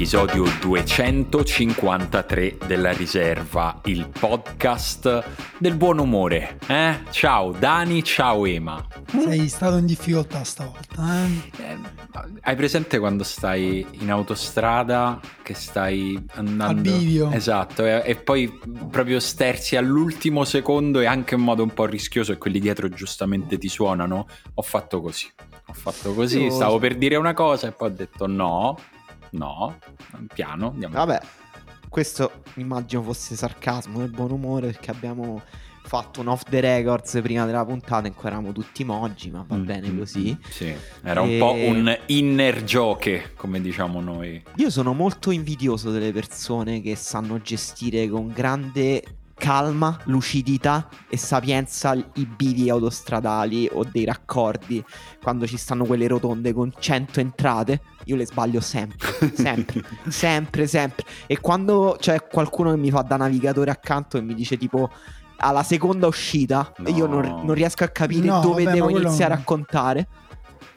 episodio 253 della riserva, il podcast del buon umore. Eh? Ciao Dani, ciao Ema. Sei stato in difficoltà stavolta. Eh? Eh, hai presente quando stai in autostrada che stai andando Al bivio. Esatto, e, e poi proprio sterzi all'ultimo secondo e anche in modo un po' rischioso e quelli dietro giustamente ti suonano? Ho fatto così. Ho fatto così, stavo per dire una cosa e poi ho detto no, no, piano, andiamo. Vabbè, questo immagino fosse sarcasmo del buon umore perché abbiamo fatto un off the records prima della puntata in cui eravamo tutti moggi, ma va Mm, bene mm, così. mm, Sì, era un E- po' un inner joke, come diciamo noi. Io sono molto invidioso delle persone che sanno gestire con grande calma, lucidità e sapienza i bivi autostradali o dei raccordi quando ci stanno quelle rotonde con 100 entrate. Io le sbaglio sempre, sempre, sempre, sempre. E quando c'è qualcuno che mi fa da navigatore accanto e mi dice tipo alla seconda uscita, No. io non, non riesco a capire No, dove vabbè, devo ma quello- iniziare a contare.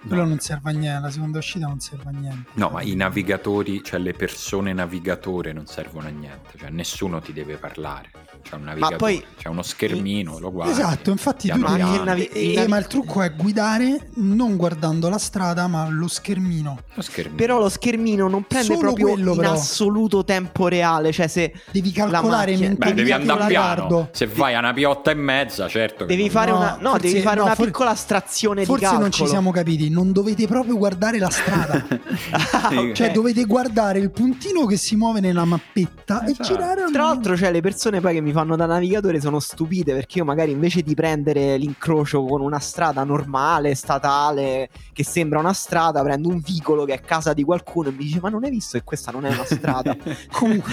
Quello No. non serve a niente, la seconda uscita non serve a niente. No, ma i navigatori, cioè le persone navigatore non servono a niente, cioè nessuno ti deve parlare. C'è un navigatore, poi- c'è uno schermino, lo guardi. Esatto, infatti tu piano Ma il navi- Eh, navi- ma il trucco è guidare non guardando la strada, ma lo schermino. Lo schermino. Però lo schermino non prende Solo proprio quello, in però. assoluto tempo reale. Cioè, se Devi calcolare macchina- mentre Beh, devi andare il piano. ritardo. Se vai a una piotta e mezza, certo. devi non- fare No, una, no, forse- devi fare no, una for- piccola astrazione Forse di calcolo. non ci siamo capiti, non dovete proprio guardare la strada. Ah. Cioè dovete guardare il puntino che si muove nella mappetta Esatto. e girare Tra l'altro, cioè, le persone poi che mi fanno da navigatore sono stupide perché io magari invece di prendere l'incrocio con una strada normale, statale, che sembra una strada, prendo un vicolo che è casa di qualcuno e mi dice: Ma non hai visto che questa non è una strada? Comunque,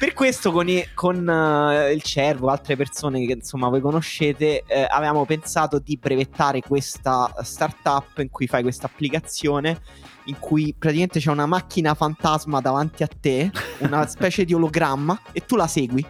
Per questo con, i- con, eh, il Cervo, altre persone che insomma voi conoscete, eh, avevamo pensato di brevettare questa startup in cui fai questa applicazione in cui praticamente c'è una macchina fantasma davanti a te, una specie di ologramma e tu la segui.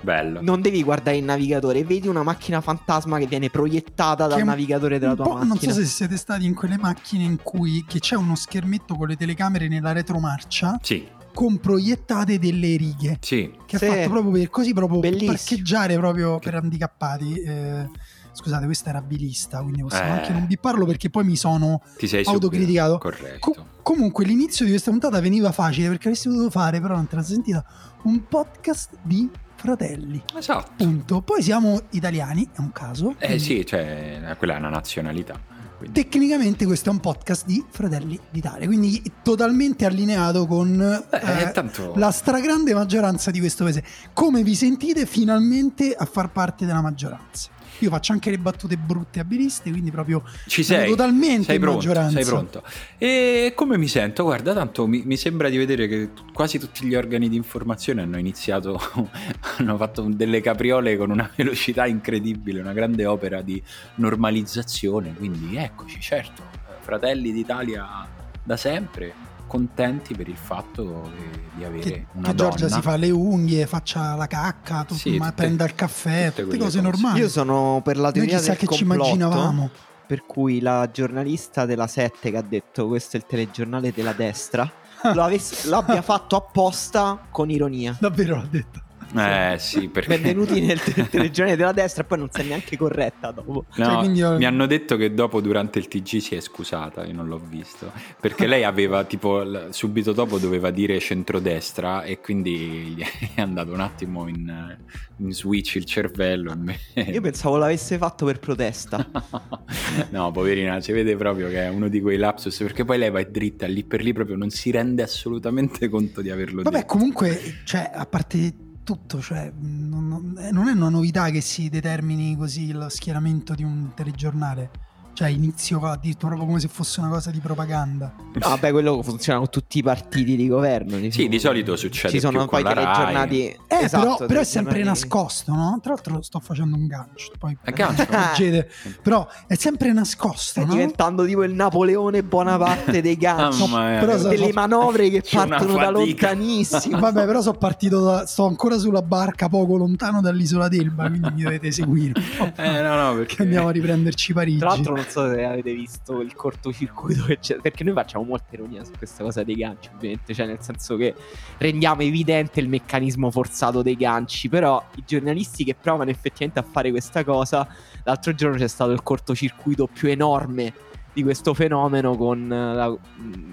Bello. Non devi guardare il navigatore, vedi una macchina fantasma che viene proiettata dal Che un- navigatore della tua macchina. non so se siete stati in quelle macchine in cui che c'è uno schermetto con le telecamere nella retromarcia Sì, con proiettate delle righe sì. che Sì. ha fatto proprio per così proprio Bellissimo. parcheggiare proprio per handicappati. Eh, scusate, questa era bilista, quindi possiamo Eh. anche non bipparlo perché poi mi sono Ti sei subito- autocriticato. Corretto. Co- comunque l'inizio di questa puntata veniva facile perché avresti dovuto fare, però non te l'ho sentita, un podcast di fratelli. esatto. Punto. Poi siamo italiani, è un caso. Eh quindi sì, cioè, quella è una nazionalità. Quindi- Tecnicamente questo è un podcast di Fratelli d'Italia, quindi totalmente allineato con Eh, eh, tanto... la stragrande maggioranza di questo paese. Come vi sentite finalmente a far parte della maggioranza? Io faccio anche le battute brutte abiliste, quindi proprio Ci sei. totalmente sei pronto, maggioranza. sei pronto. E come mi sento? Guarda, tanto mi, mi sembra di vedere che t- quasi tutti gli organi di informazione hanno iniziato, hanno fatto delle capriole con una velocità incredibile, una grande opera di normalizzazione. Quindi eccoci, certo, Fratelli d'Italia da sempre, contenti per il fatto che- di avere Che, una che Giorgia donna. si fa le unghie, faccia la cacca, tu- Sì, ma tutte- prenda il caffè, tutte tutte, cose cose. normali. Io sono per la Noi teoria chissà del che ci immaginavamo. Per cui la giornalista della 7 che ha detto questo è il telegiornale della destra lo avesse- l'abbia fatto apposta con ironia. Davvero l'ho detto. Eh sì, perché... Benvenuti nel te- telegiornale della destra e poi non si è neanche corretta dopo. No, Cioè, io- mi hanno detto che dopo durante il TG si è scusata, io non l'ho visto, perché lei aveva tipo subito dopo doveva dire centrodestra e quindi gli è andato un attimo in, in switch il cervello. me- Io pensavo l'avesse fatto per protesta. no, poverina, si vede proprio che è uno di quei lapsus, perché poi lei va dritta lì per lì proprio non si rende assolutamente conto di averlo Vabbè, detto. comunque, cioè, a parte tutto, cioè, non, eh, non è una novità che si determini così lo schieramento di un telegiornale. Cioè, inizio addirittura proprio come se fosse una cosa di propaganda. No, vabbè, quello funziona con tutti i partiti di governo. diciamo. Sì, di solito succede Ci sono poi Rai. telegiornati. Eh, esatto, però, però è sempre telegiornati- nascosto, no? Tra l'altro sto facendo un gancio. Poi Un gancio? però è sempre nascosto, Stai no? diventando tipo il Napoleone Bonaparte dei ganci. Mamma mia. però so- delle manovre che partono da lontanissimo. Vabbè, però sono partito da. Sto ancora sulla barca poco lontano dall'isola d'Elba, quindi mi dovete seguire. Eh, no, no, perché... Andiamo a riprenderci Parigi. Tra l'altro non so se avete visto il cortocircuito che c'è, perché noi facciamo molta ironia su questa cosa dei ganci, ovviamente, cioè nel senso che rendiamo evidente il meccanismo forzato dei ganci, però i giornalisti che provano effettivamente a fare questa cosa, l'altro giorno c'è stato il cortocircuito più enorme di questo fenomeno con la,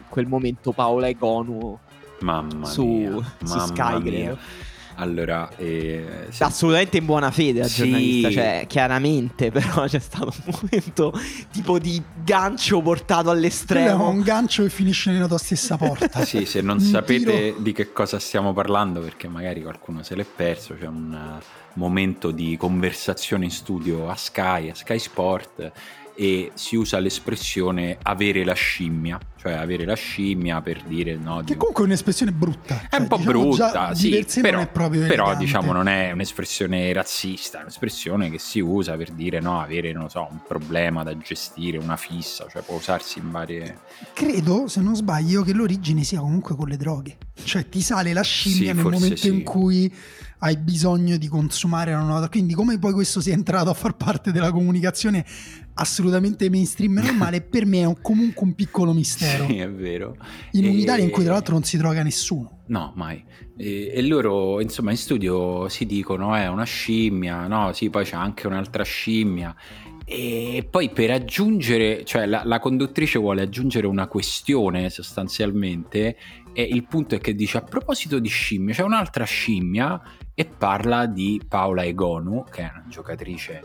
quel momento Paola Egonu Mamma su, mia, su mamma Sky, mia. credo. Allora, eh, sì. Assolutamente in buona fede al Sì. giornalista, cioè chiaramente, però c'è stato un momento tipo di gancio portato Quello è all'estremo. un gancio che finisce nella tua stessa porta. Sì, se non Un sapete tiro- di che cosa stiamo parlando, perché magari qualcuno se l'è perso, c'è un eh, momento di conversazione in studio a Sky, a Sky Sport, e si usa l'espressione avere la scimmia, cioè avere la scimmia per dire no. Che comunque è un'espressione brutta. È Cioè, un po' diciamo, brutta, sì, però, non è proprio però diciamo non è un'espressione razzista, è un'espressione che si usa per dire no, avere non lo so, un problema da gestire, una fissa, cioè può usarsi in varie... Credo, se non sbaglio, che l'origine sia comunque con le droghe. Cioè ti sale la scimmia Sì, nel momento sì. in cui hai bisogno di consumare una nota. Quindi come poi questo sia entrato a far parte della comunicazione assolutamente mainstream normale, per me è un- comunque un piccolo mistero. Sì, è vero. In E- un'Italia in cui tra l'altro non si droga nessuno. No, mai. E, e loro, insomma, in studio si dicono è una scimmia, no? Sì, poi c'è anche un'altra scimmia. E poi per aggiungere, cioè la, la conduttrice vuole aggiungere una questione sostanzialmente, e il punto è che dice a proposito di scimmie, c'è un'altra scimmia e parla di Paola Egonu, che è una giocatrice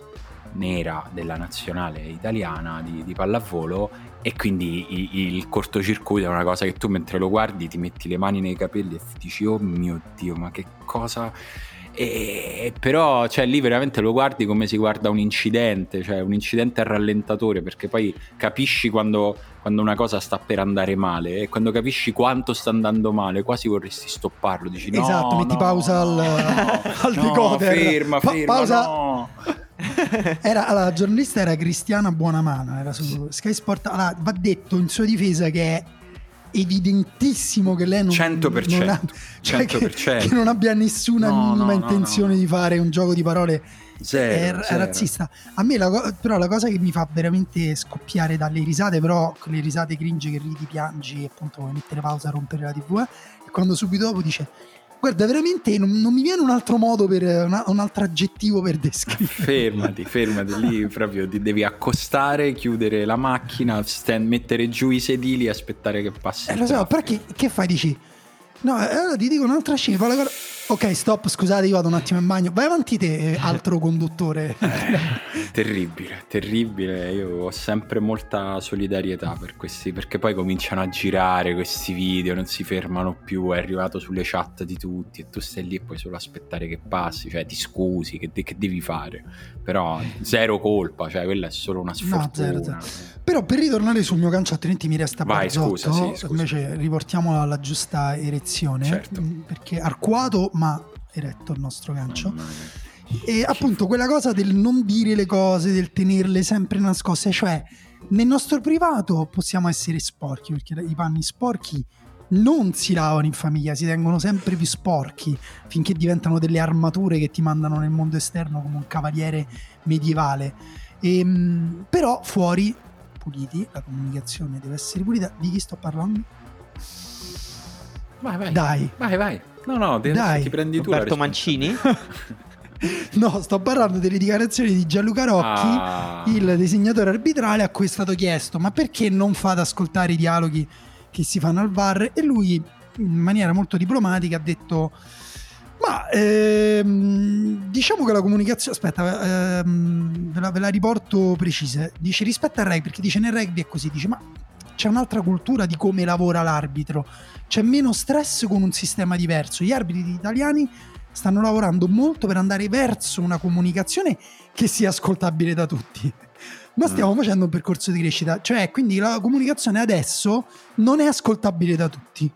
nera della nazionale italiana di, di pallavolo e quindi i- il cortocircuito è una cosa che tu mentre lo guardi ti metti le mani nei capelli e dici oh mio dio ma che cosa? E però cioè lì veramente lo guardi come si guarda un incidente cioè un incidente a rallentatore perché poi capisci quando, quando una cosa sta per andare male e quando capisci quanto sta andando male quasi vorresti stopparlo dici no Esatto, metti no, pausa al- no, al decoder. ferma Pa- ferma pausa- no. Era, allora, la giornalista era Cristiana Buonamano, era su Sky Sport. Allora, va detto in sua difesa che è evidentissimo che lei non, 100%, non ha- cioè che- 100%. Che, non abbia nessuna No, minima intenzione di fare un gioco di parole Zero, è, zero. razzista. A me la, però la cosa che mi fa veramente scoppiare dalle risate, però quelle risate cringe che ridi, piangi, appunto vuoi mettere pausa, rompere la tv, è quando subito dopo dice guarda veramente non, non mi viene un altro modo per una- un altro aggettivo per descrivere. Fermati, fermati lì proprio ti devi accostare, chiudere la macchina, stand- mettere giù i sedili e aspettare che passi. Eh, lo so, però che, che fai? Dici, no, eh, allora ti dico un'altra scena. poi la guarda- Ok, stop, scusate, io vado un attimo in bagno. Vai avanti te, eh, altro conduttore. Terribile, terribile. Io ho sempre molta solidarietà per questi, perché poi cominciano a girare questi video, non si fermano più. È arrivato sulle chat di tutti e tu stai lì e puoi solo aspettare che passi, cioè ti scusi, che, che devi fare? Però zero colpa, cioè quella è solo una sfortuna. zero, zero. Però per ritornare sul mio gancio, altrimenti mi resta Vai, barzotto, scusa, sì, scusa. invece riportiamolo alla giusta erezione, Certo. mh, perché arcuato ma eretto il nostro gancio. E appunto quella cosa del non dire le cose, del tenerle sempre nascoste, cioè nel nostro privato possiamo essere sporchi, perché i panni sporchi non si lavano in famiglia, si tengono sempre più sporchi finché diventano delle armature che ti mandano nel mondo esterno come un cavaliere medievale. Ehm, però fuori, puliti, la comunicazione deve essere pulita. Di chi sto parlando? Vai, vai. Dai. Vai, vai. No, no, te- Dai. ti prendi tu Roberto. Mancini? No, sto parlando delle dichiarazioni di Gianluca Rocchi. Ah. il disegnatore arbitrale a cui è stato chiesto ma perché non fate ascoltare i dialoghi che si fanno al VAR e lui in maniera molto diplomatica ha detto ma ehm, diciamo che la comunicazione aspetta ehm, ve, la, ve la riporto precisa dice rispetto al rugby perché dice nel rugby è così dice ma c'è un'altra cultura di come lavora l'arbitro c'è meno stress con un sistema diverso gli arbitri italiani stanno lavorando molto per andare verso una comunicazione che sia ascoltabile da tutti. Ma stiamo facendo un percorso di crescita, cioè quindi la comunicazione adesso non è ascoltabile da tutti.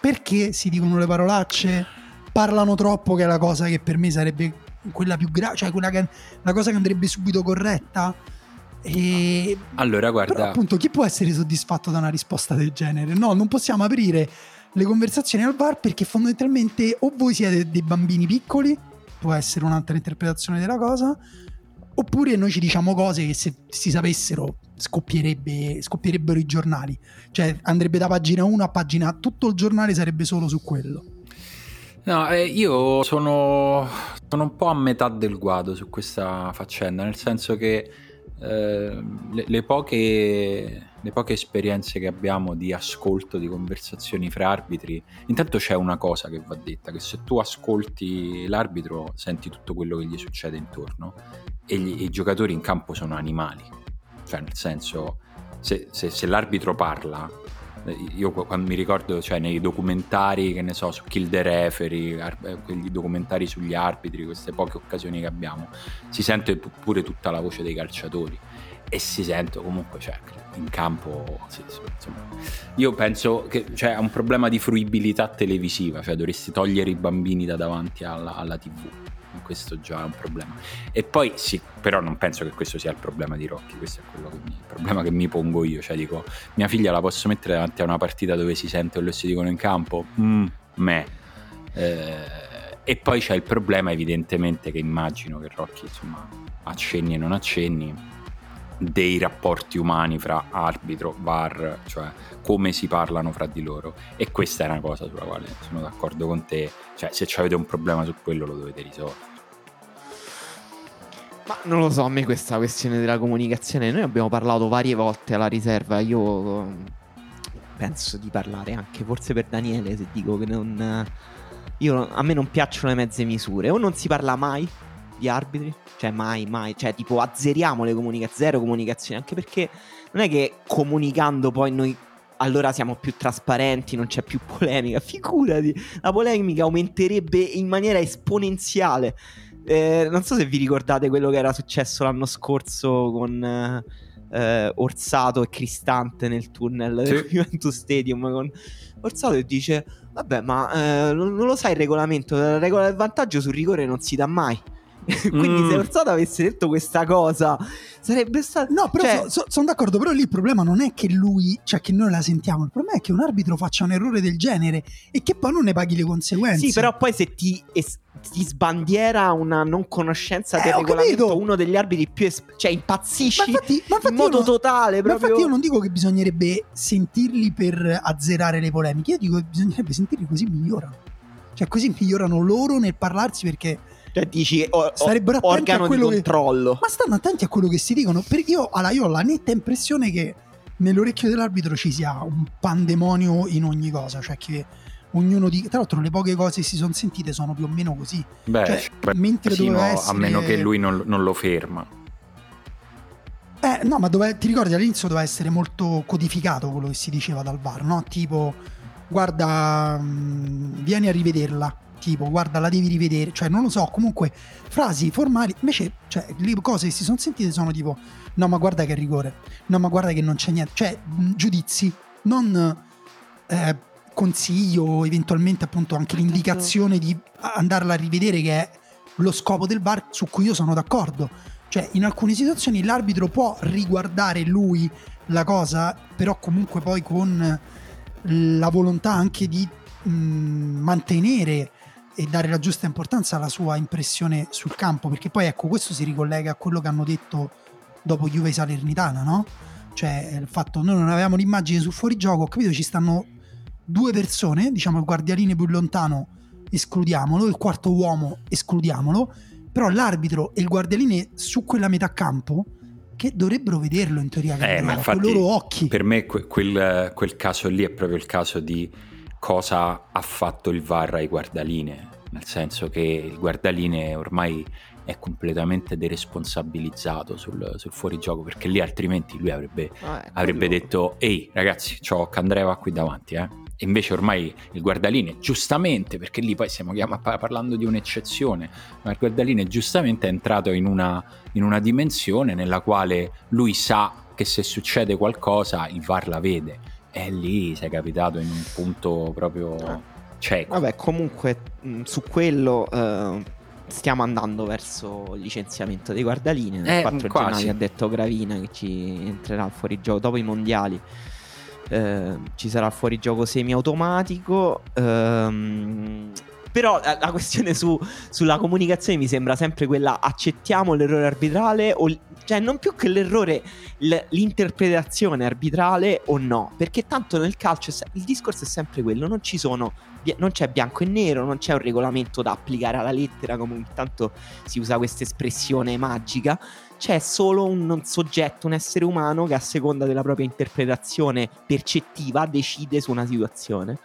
Perché si dicono le parolacce, parlano troppo, che è la cosa che per me sarebbe quella più grave, cioè quella che, la cosa che andrebbe subito corretta. E Allora, però guarda, appunto chi può essere soddisfatto da una risposta del genere? No, non possiamo aprire le conversazioni al bar perché fondamentalmente o voi siete dei bambini piccoli, può essere un'altra interpretazione della cosa, Oppure noi ci diciamo cose che se si sapessero scoppierebbe, scoppierebbero i giornali. Cioè andrebbe da pagina 1 a pagina, tutto il giornale sarebbe solo su quello. No, eh, io sono, sono un po' a metà del guado su questa faccenda, nel senso che eh, le, le, poche, le, poche, esperienze che abbiamo di ascolto di conversazioni fra arbitri, intanto c'è una cosa che va detta, che se tu ascolti l'arbitro senti tutto quello che gli succede intorno e gli, i giocatori in campo sono animali, cioè nel senso se, se, se l'arbitro parla io quando mi ricordo cioè, nei documentari che ne so su Kill the Referee eh, quegli documentari sugli arbitri queste poche occasioni che abbiamo si sente pure tutta la voce dei calciatori e si sente comunque cioè, in campo sì, sì, insomma. io penso che cioè, un problema di fruibilità televisiva cioè dovresti togliere i bambini da davanti alla, alla tv questo già è un problema. E poi sì, però non penso che questo sia il problema di Rocky, questo è quello che mi, il problema che mi pongo io, cioè dico, mia figlia la posso mettere davanti a una partita dove si sente o lo si dicono in campo? Mm, me. Eh, e poi c'è il problema evidentemente che immagino che Rocky insomma accenni e non accenni dei rapporti umani fra arbitro, VAR, cioè come si parlano fra di loro. E questa è una cosa sulla quale sono d'accordo con te. Cioè, se avete un problema su quello lo dovete risolvere. Ma non lo so, a me questa questione della comunicazione, noi abbiamo parlato varie volte alla riserva, io mm, penso di parlare anche forse per Daniele se dico che non... Io, a me non piacciono le mezze misure, o non si parla mai di arbitri, cioè mai, mai, cioè tipo azzeriamo le comunicazioni, zero comunicazioni, anche perché non è che comunicando poi noi allora siamo più trasparenti, non c'è più polemica, figurati, la polemica aumenterebbe in maniera esponenziale. Eh, non so se vi ricordate quello che era successo l'anno scorso con eh, Orsato e Cristante nel tunnel sì. del Juventus Stadium con Orsato e dice vabbè ma eh, non, lo sai il regolamento la regola del vantaggio sul rigore non si dà mai quindi mm. se Orsato avesse detto questa cosa sarebbe stato no però cioè... so, so, sono d'accordo però lì il problema non è che lui cioè che noi la sentiamo il problema è che un arbitro faccia un errore del genere e che poi non ne paghi le conseguenze sì però poi se ti es- ti sbandiera una non conoscenza eh, del regolamento uno degli arbitri più es- cioè impazzisci ma infatti, ma infatti in modo non, totale proprio. ma infatti io non dico che bisognerebbe sentirli per azzerare le polemiche io dico che bisognerebbe sentirli così migliorano cioè così migliorano loro nel parlarsi perché cioè dici o, sarebbero organo di controllo che, ma stanno attenti a quello che si dicono perché io, allora, io ho la netta impressione che nell'orecchio dell'arbitro ci sia un pandemonio in ogni cosa cioè che ognuno di tra l'altro le poche cose che si sono sentite sono più o meno così. Beh, cioè, mentre sì, no, essere... a meno che lui non, non lo ferma. Eh no ma dove, ti ricordi all'inizio doveva essere molto codificato quello che si diceva dal VAR no? tipo guarda mh, mm, vieni a rivederla tipo guarda la devi rivedere cioè non lo so comunque frasi formali invece cioè le cose che si sono sentite sono tipo no ma guarda che rigore no ma guarda che non c'è niente cioè giudizi non eh, consiglio, eventualmente appunto anche certo. l'indicazione di andarla a rivedere che è lo scopo del VAR su cui io sono d'accordo. Cioè, in alcune situazioni l'arbitro può riguardare lui la cosa, però comunque poi con la volontà anche di mh, mantenere e dare la giusta importanza alla sua impressione sul campo, perché poi ecco, questo si ricollega a quello che hanno detto dopo Juve Salernitana, no? Cioè, il fatto noi non avevamo l'immagine sul fuorigioco, ho capito, ci stanno due persone, diciamo il guardialine più lontano escludiamolo, il quarto uomo escludiamolo, però l'arbitro e il guardialine su quella metà campo che dovrebbero vederlo in teoria eh, ma infatti, con i loro occhi. Per me quel, quel, caso lì è proprio il caso di cosa ha fatto il VAR ai guardaline, nel senso che il guardaline ormai è completamente deresponsabilizzato sul, sul fuorigioco perché lì altrimenti lui avrebbe, ah, avrebbe detto ehi ragazzi c'ho Candreva qui davanti eh. E invece ormai il guardaline, giustamente, perché lì poi stiamo parlando di un'eccezione, ma il guardaline giustamente è entrato in una, in una dimensione nella quale lui sa che se succede qualcosa il VAR la vede. E lì sei capitato in un punto proprio cieco. Vabbè, comunque su quello... Uh stiamo andando verso il licenziamento dei guardaline. Il eh, 4 quasi. gennaio ha detto Gravina che ci entrerà fuori gioco dopo i mondiali. Eh, ci sarà il fuorigioco semiautomatico. Ehm, Però la, la questione su, sulla comunicazione mi sembra sempre quella accettiamo l'errore arbitrale o cioè non più che l'errore l'interpretazione arbitrale o no, perché tanto nel calcio il discorso è sempre quello, non ci sono non c'è bianco e nero, non c'è un regolamento da applicare alla lettera come ogni tanto si usa questa espressione magica, c'è solo un soggetto, un essere umano che a seconda della propria interpretazione percettiva decide su una situazione.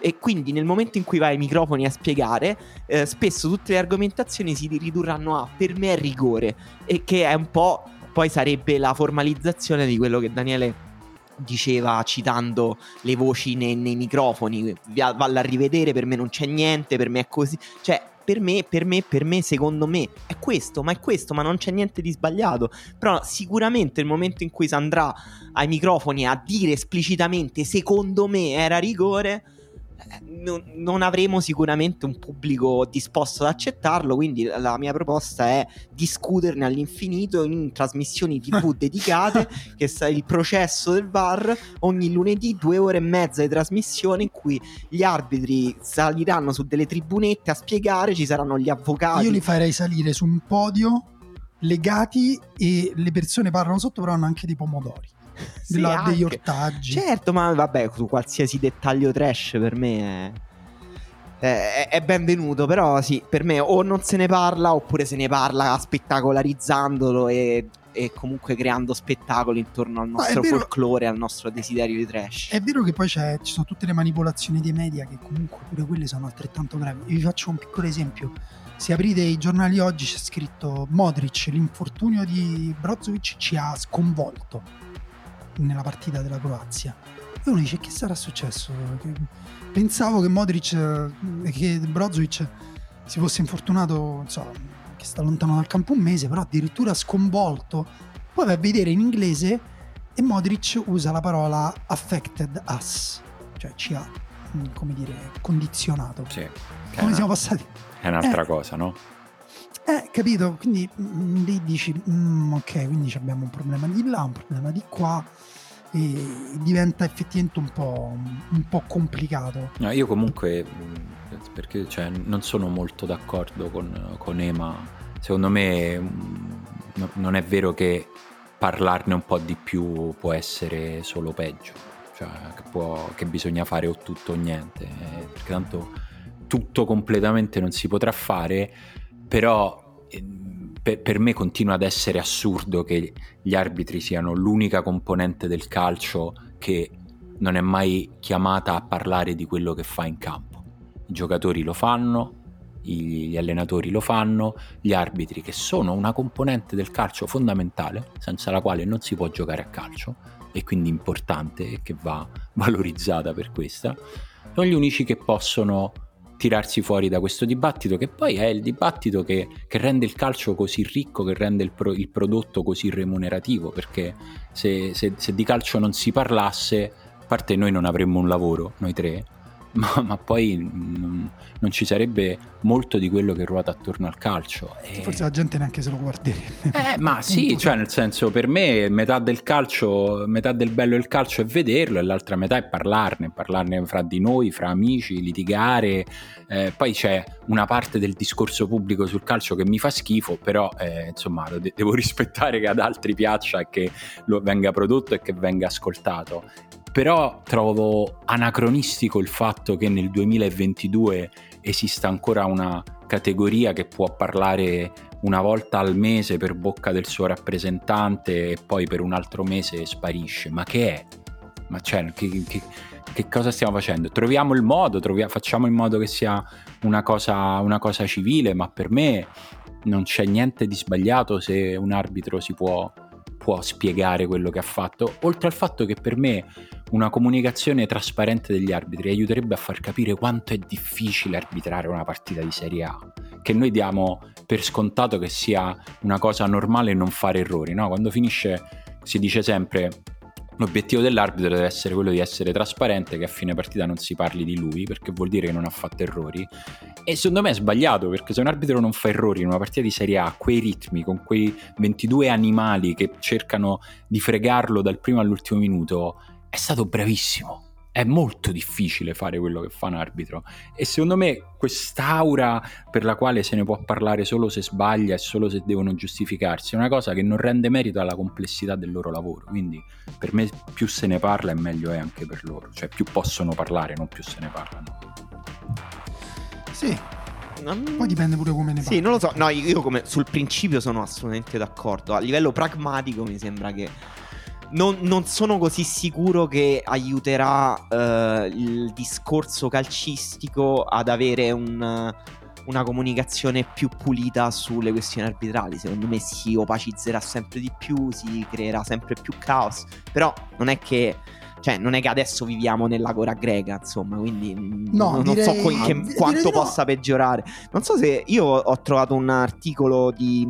E quindi nel momento in cui vai ai microfoni a spiegare, eh, spesso tutte le argomentazioni si ridurranno a per me è rigore, e che è un po' poi sarebbe la formalizzazione di quello che Daniele diceva citando le voci nei, nei microfoni, valla a rivedere, per me non c'è niente, per me è così, cioè per me, per me, per me, secondo me è questo, ma è questo, ma non c'è niente di sbagliato. Però sicuramente il momento in cui si andrà ai microfoni a dire esplicitamente secondo me era rigore, non, non, avremo sicuramente un pubblico disposto ad accettarlo. Quindi la mia proposta è discuterne all'infinito in trasmissioni TV dedicate, che è il processo del VAR ogni lunedì, due ore e mezza di trasmissione in cui gli arbitri saliranno su delle tribunette a spiegare, ci saranno gli avvocati. Io li farei salire su un podio legati e le persone parlano sotto, però hanno anche dei pomodori sì, la, degli ortaggi. Certo, ma vabbè, su qualsiasi dettaglio trash per me è, è, è, benvenuto, però sì, per me o non se ne parla oppure se ne parla spettacolarizzandolo e, e comunque creando spettacoli intorno al nostro vero, folklore, al nostro desiderio di trash. È vero che poi ci sono tutte le manipolazioni dei media che comunque pure quelle sono altrettanto gravi. vi faccio un piccolo esempio. Se aprite i giornali oggi c'è scritto Modric, l'infortunio di Brozovic ci ha sconvolto nella partita della Croazia. E uno dice che sarà successo? Pensavo che Modric, eh, che Brozovic si fosse infortunato, so, che sta lontano dal campo un mese, però addirittura sconvolto. Poi vai a vedere in inglese e Modric usa la parola affected us, cioè ci ha, mm, come dire, condizionato. Sì, come una, siamo passati? È un'altra eh, cosa, no? Eh, capito? Quindi mm, lì dici, mm, ok, quindi abbiamo un problema di là, un problema di qua e diventa effettivamente un po', un po complicato. No, io comunque, mm, perché cioè, non sono molto d'accordo con, con Ema, secondo me no, non è vero che parlarne un po' di più può essere solo peggio, cioè che, può, che bisogna fare o tutto o niente, eh, perché tanto tutto completamente non si potrà fare però ehm, per, per, me continua ad essere assurdo che gli arbitri siano l'unica componente del calcio che non è mai chiamata a parlare di quello che fa in campo. I giocatori lo fanno, gli allenatori lo fanno, gli arbitri che sono una componente del calcio fondamentale, senza la quale non si può giocare a calcio e quindi importante e che va valorizzata per questa, sono gli unici che possono tirarsi fuori da questo dibattito, che poi è il dibattito che, che rende il calcio così ricco, che rende il, pro, il prodotto così remunerativo, perché se, se, se, di calcio non si parlasse, a parte noi non avremmo un lavoro, noi tre, ma, ma poi non, non, ci sarebbe molto di quello che ruota attorno al calcio. E... Forse la gente neanche se lo guarderebbe. Eh, ma sì, cioè nel senso per me metà del calcio, metà del bello del calcio è vederlo e l'altra metà è parlarne, parlarne fra di noi, fra amici, litigare. Eh, poi c'è una parte del discorso pubblico sul calcio che mi fa schifo, però eh, insomma de- devo rispettare che ad altri piaccia e che lo venga prodotto e che venga ascoltato però trovo anacronistico il fatto che nel 2022 esista ancora una categoria che può parlare una volta al mese per bocca del suo rappresentante e poi per un altro mese sparisce. Ma che è? Ma cioè, che, che, che cosa stiamo facendo? Troviamo il modo, troviamo, facciamo in modo che sia una cosa, una cosa civile, ma per me non c'è niente di sbagliato se un arbitro si può può spiegare quello che ha fatto, oltre al fatto che per me una comunicazione trasparente degli arbitri aiuterebbe a far capire quanto è difficile arbitrare una partita di Serie A, che noi diamo per scontato che sia una cosa normale non fare errori, no? Quando finisce si dice sempre L'obiettivo dell'arbitro deve essere quello di essere trasparente, che a fine partita non si parli di lui, perché vuol dire che non ha fatto errori. E secondo me è sbagliato, perché se un arbitro non fa errori in una partita di Serie A, quei ritmi, con quei 22 animali che cercano di fregarlo dal primo all'ultimo minuto, è stato bravissimo. è molto difficile fare quello che fa un arbitro e secondo me quest'aura per la quale se ne può parlare solo se sbaglia e solo se devono giustificarsi è una cosa che non rende merito alla complessità del loro lavoro quindi per me più se ne parla e meglio è anche per loro cioè più possono parlare non più se ne parlano sì poi dipende pure come ne parli. Sì, non lo so. No, io come sul principio sono assolutamente d'accordo. A livello pragmatico mi sembra che non, non, sono così sicuro che aiuterà uh, il discorso calcistico ad avere un, una comunicazione più pulita sulle questioni arbitrali. Secondo me si opacizzerà sempre di più, si creerà sempre più caos. Però non è che cioè non è che adesso viviamo nell'agora greca, insomma, quindi no, non, direi, so co- che, quanto possa no. peggiorare. Non so se io ho trovato un articolo di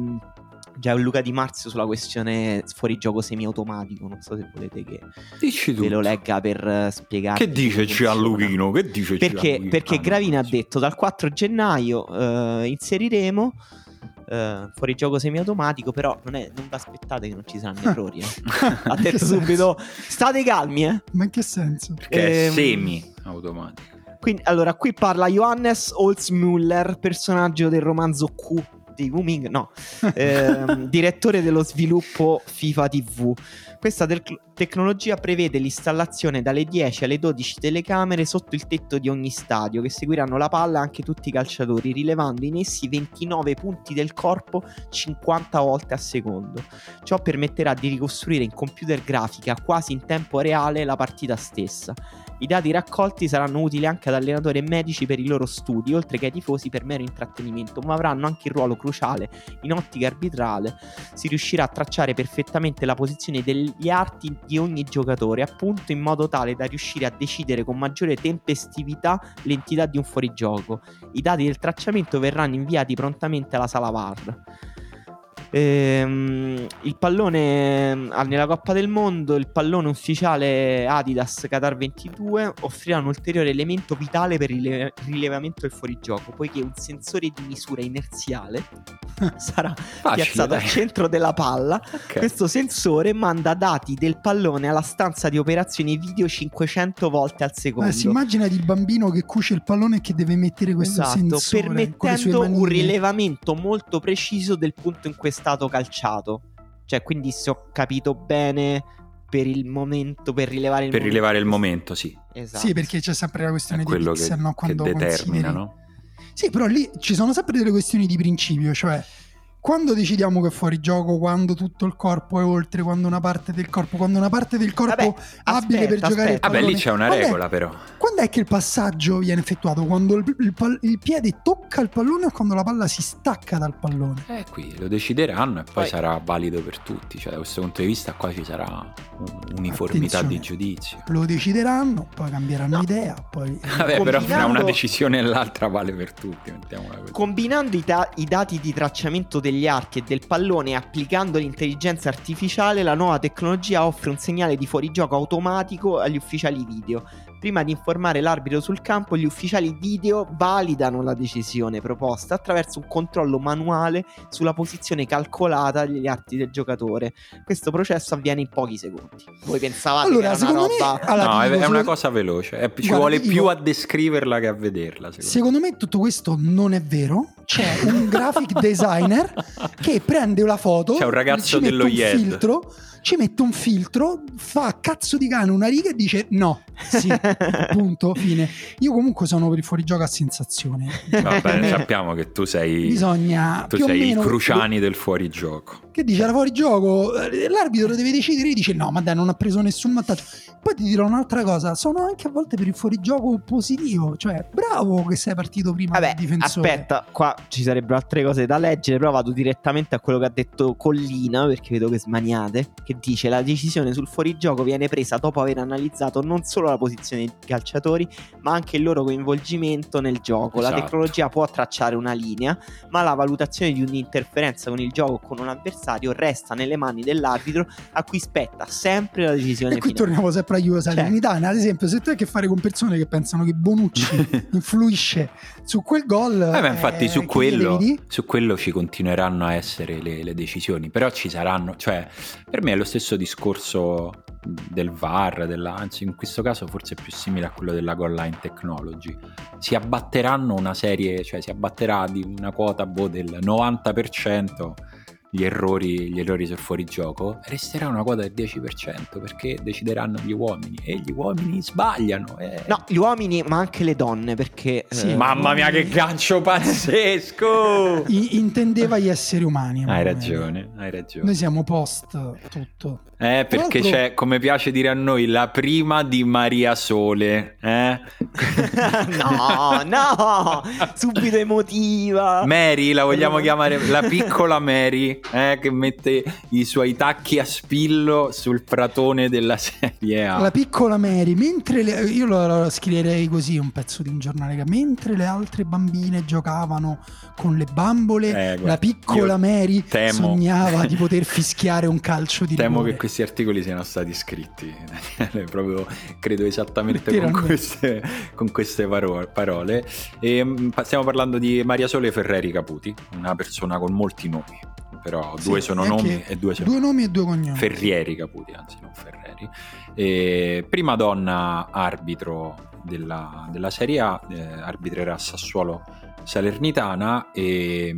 Gianluca Di Marzio sulla questione fuorigioco semiautomatico. Non so se volete che Dici ve lo legga per uh, spiegare. Che dice Gianluchino? Che dice perché, Gianluchino? Perché Gravina ha detto dal 4 gennaio uh, inseriremo uh, fuorigioco semiautomatico, però non, è, non vi aspettate che non ci saranno errori. Eh. ha detto subito, state calmi, eh. Ma in che senso? Perché è ehm, semi-automatico. Quindi, allora, qui parla Johannes Holzmüller, personaggio del romanzo Q di Wuming, no, eh, direttore dello sviluppo FIFA TV. Questa te- tecnologia prevede l'installazione dalle 10 alle 12 telecamere sotto il tetto di ogni stadio che seguiranno la palla anche tutti i calciatori, rilevando in essi 29 punti del corpo 50 volte a secondo. Ciò permetterà di ricostruire in computer grafica quasi in tempo reale la partita stessa. I dati raccolti saranno utili anche ad allenatori e medici per i loro studi, oltre che ai tifosi per mero intrattenimento, ma avranno anche il ruolo cruciale in ottica arbitrale. Si riuscirà a tracciare perfettamente la posizione degli arti di ogni giocatore, appunto in modo tale da riuscire a decidere con maggiore tempestività l'entità di un fuorigioco. I dati del tracciamento verranno inviati prontamente alla sala VAR. Ehm, il pallone ah, nella Coppa del Mondo, il pallone ufficiale Adidas Qatar 22 offrirà un ulteriore elemento vitale per il rile- rilevamento del fuorigioco, poiché un sensore di misura inerziale sarà Facile, piazzato dai. al centro della palla. Okay. Questo sensore manda dati del pallone alla stanza di operazioni video 500 volte al secondo. Eh, si immagina il bambino che cuce il pallone e che deve mettere questo esatto, sensore permettendo un rilevamento molto preciso del punto in cui stato calciato. Cioè, quindi se ho capito bene per il momento, per rilevare il per momento. rilevare il momento, sì. Esatto. Sì, perché c'è sempre la questione di pixel, che, no? Quando che determina, no? Sì, però lì ci sono sempre delle questioni di principio, cioè quando decidiamo che è fuori gioco, quando tutto il corpo è oltre, quando una parte del corpo, quando una parte del corpo Vabbè, abile aspetta, per giocare aspetta. Vabbè, lì c'è una quando regola è, però. Quando è che il passaggio viene effettuato? Quando il, il, il, piede tocca il pallone o quando la palla si stacca dal pallone? Eh, qui lo decideranno e poi, poi sarà valido per tutti. Cioè, da questo punto di vista qua ci sarà uniformità di giudizio. Lo decideranno, poi cambieranno no. idea, poi... Vabbè, Combinando... però fra una decisione e l'altra vale per tutti. Combinando i, ta- i dati di tracciamento degli archi e del pallone applicando l'intelligenza artificiale, la nuova tecnologia offre un segnale di fuorigioco automatico agli ufficiali video. Prima di informare l'arbitro sul campo, gli ufficiali video validano la decisione proposta attraverso un controllo manuale sulla posizione calcolata degli arti del giocatore. Questo processo avviene in pochi secondi. Voi pensavate allora, che era una roba... Me... Allora, no, è, è una cosa veloce. È, ci Guarda, vuole io... più a descriverla che a vederla. Secondo, secondo me. me tutto questo non è vero. C'è un graphic designer che prende la foto, c'è un ragazzo dello un filtro ci mette un filtro, fa cazzo di cane una riga e dice no, sì, punto, fine. Io comunque sono per il fuorigioco a sensazione. Va bene, sappiamo che tu sei, Bisogna, tu sei meno, il Cruciani del fuorigioco. Che dice era fuorigioco, l'arbitro deve decidere e dice no, ma dai, non ha preso nessun vantaggio. Poi ti dirò un'altra cosa, sono anche a volte per il fuorigioco positivo, cioè bravo che sei partito prima Vabbè, del difensore. Aspetta, qua ci sarebbero altre cose da leggere, però vado direttamente a quello che ha detto Collina, perché vedo che smaniate, che dice la decisione sul fuorigioco viene presa dopo aver analizzato non solo la posizione dei calciatori, ma anche il loro coinvolgimento nel gioco. Esatto. La tecnologia può tracciare una linea, ma la valutazione di un'interferenza con il gioco o con un avversario resta nelle mani dell'arbitro a cui spetta sempre la decisione e qui finale. torniamo sempre a Juve Salernitana, cioè. ad esempio, se tu hai a che fare con persone che pensano che Bonucci influisce su quel gol, eh, infatti eh, su, quello, su quello ci continueranno a essere le, le decisioni, però ci saranno, cioè per me lo stesso discorso del VAR, della, anzi in questo caso forse è più simile a quello della goal line technology. Si abbatteranno una serie, cioè si abbatterà di una quota boh, del 90% gli errori, gli errori sul fuorigioco, resterà una quota del 10% perché decideranno gli uomini e gli uomini sbagliano. Eh. No, gli uomini, ma anche le donne, perché... Sì, eh, Mamma mia, che gancio pazzesco! I- intendeva gli esseri umani. hai ragione, hai ragione. Noi siamo post tutto. Eh, perché c'è, come piace dire a noi, la prima di Maria Sole. Eh? no, no, subito emotiva. Mary, la vogliamo chiamare la piccola Mary, eh, che mette i suoi tacchi a spillo sul pratone della serie A. La piccola Mary, mentre le- io lo, lo scriverei così un pezzo di un giornale che mentre le altre bambine giocavano con le bambole, Eh, guarda, la piccola Mary temo- sognava di poter fischiare un calcio di Temo rigore. che questi articoli siano stati scritti, proprio credo esattamente con queste, con queste paro- parole. E, pa- stiamo parlando di Maria Sole Ferreri Caputi, una persona con molti nomi, però Sì, due sono nomi e due Due nomi e due cognomi. Ferrieri Caputi, anzi non Ferreri. E prima donna arbitro della, della Serie A, eh, arbitrerà Sassuolo Salernitana e,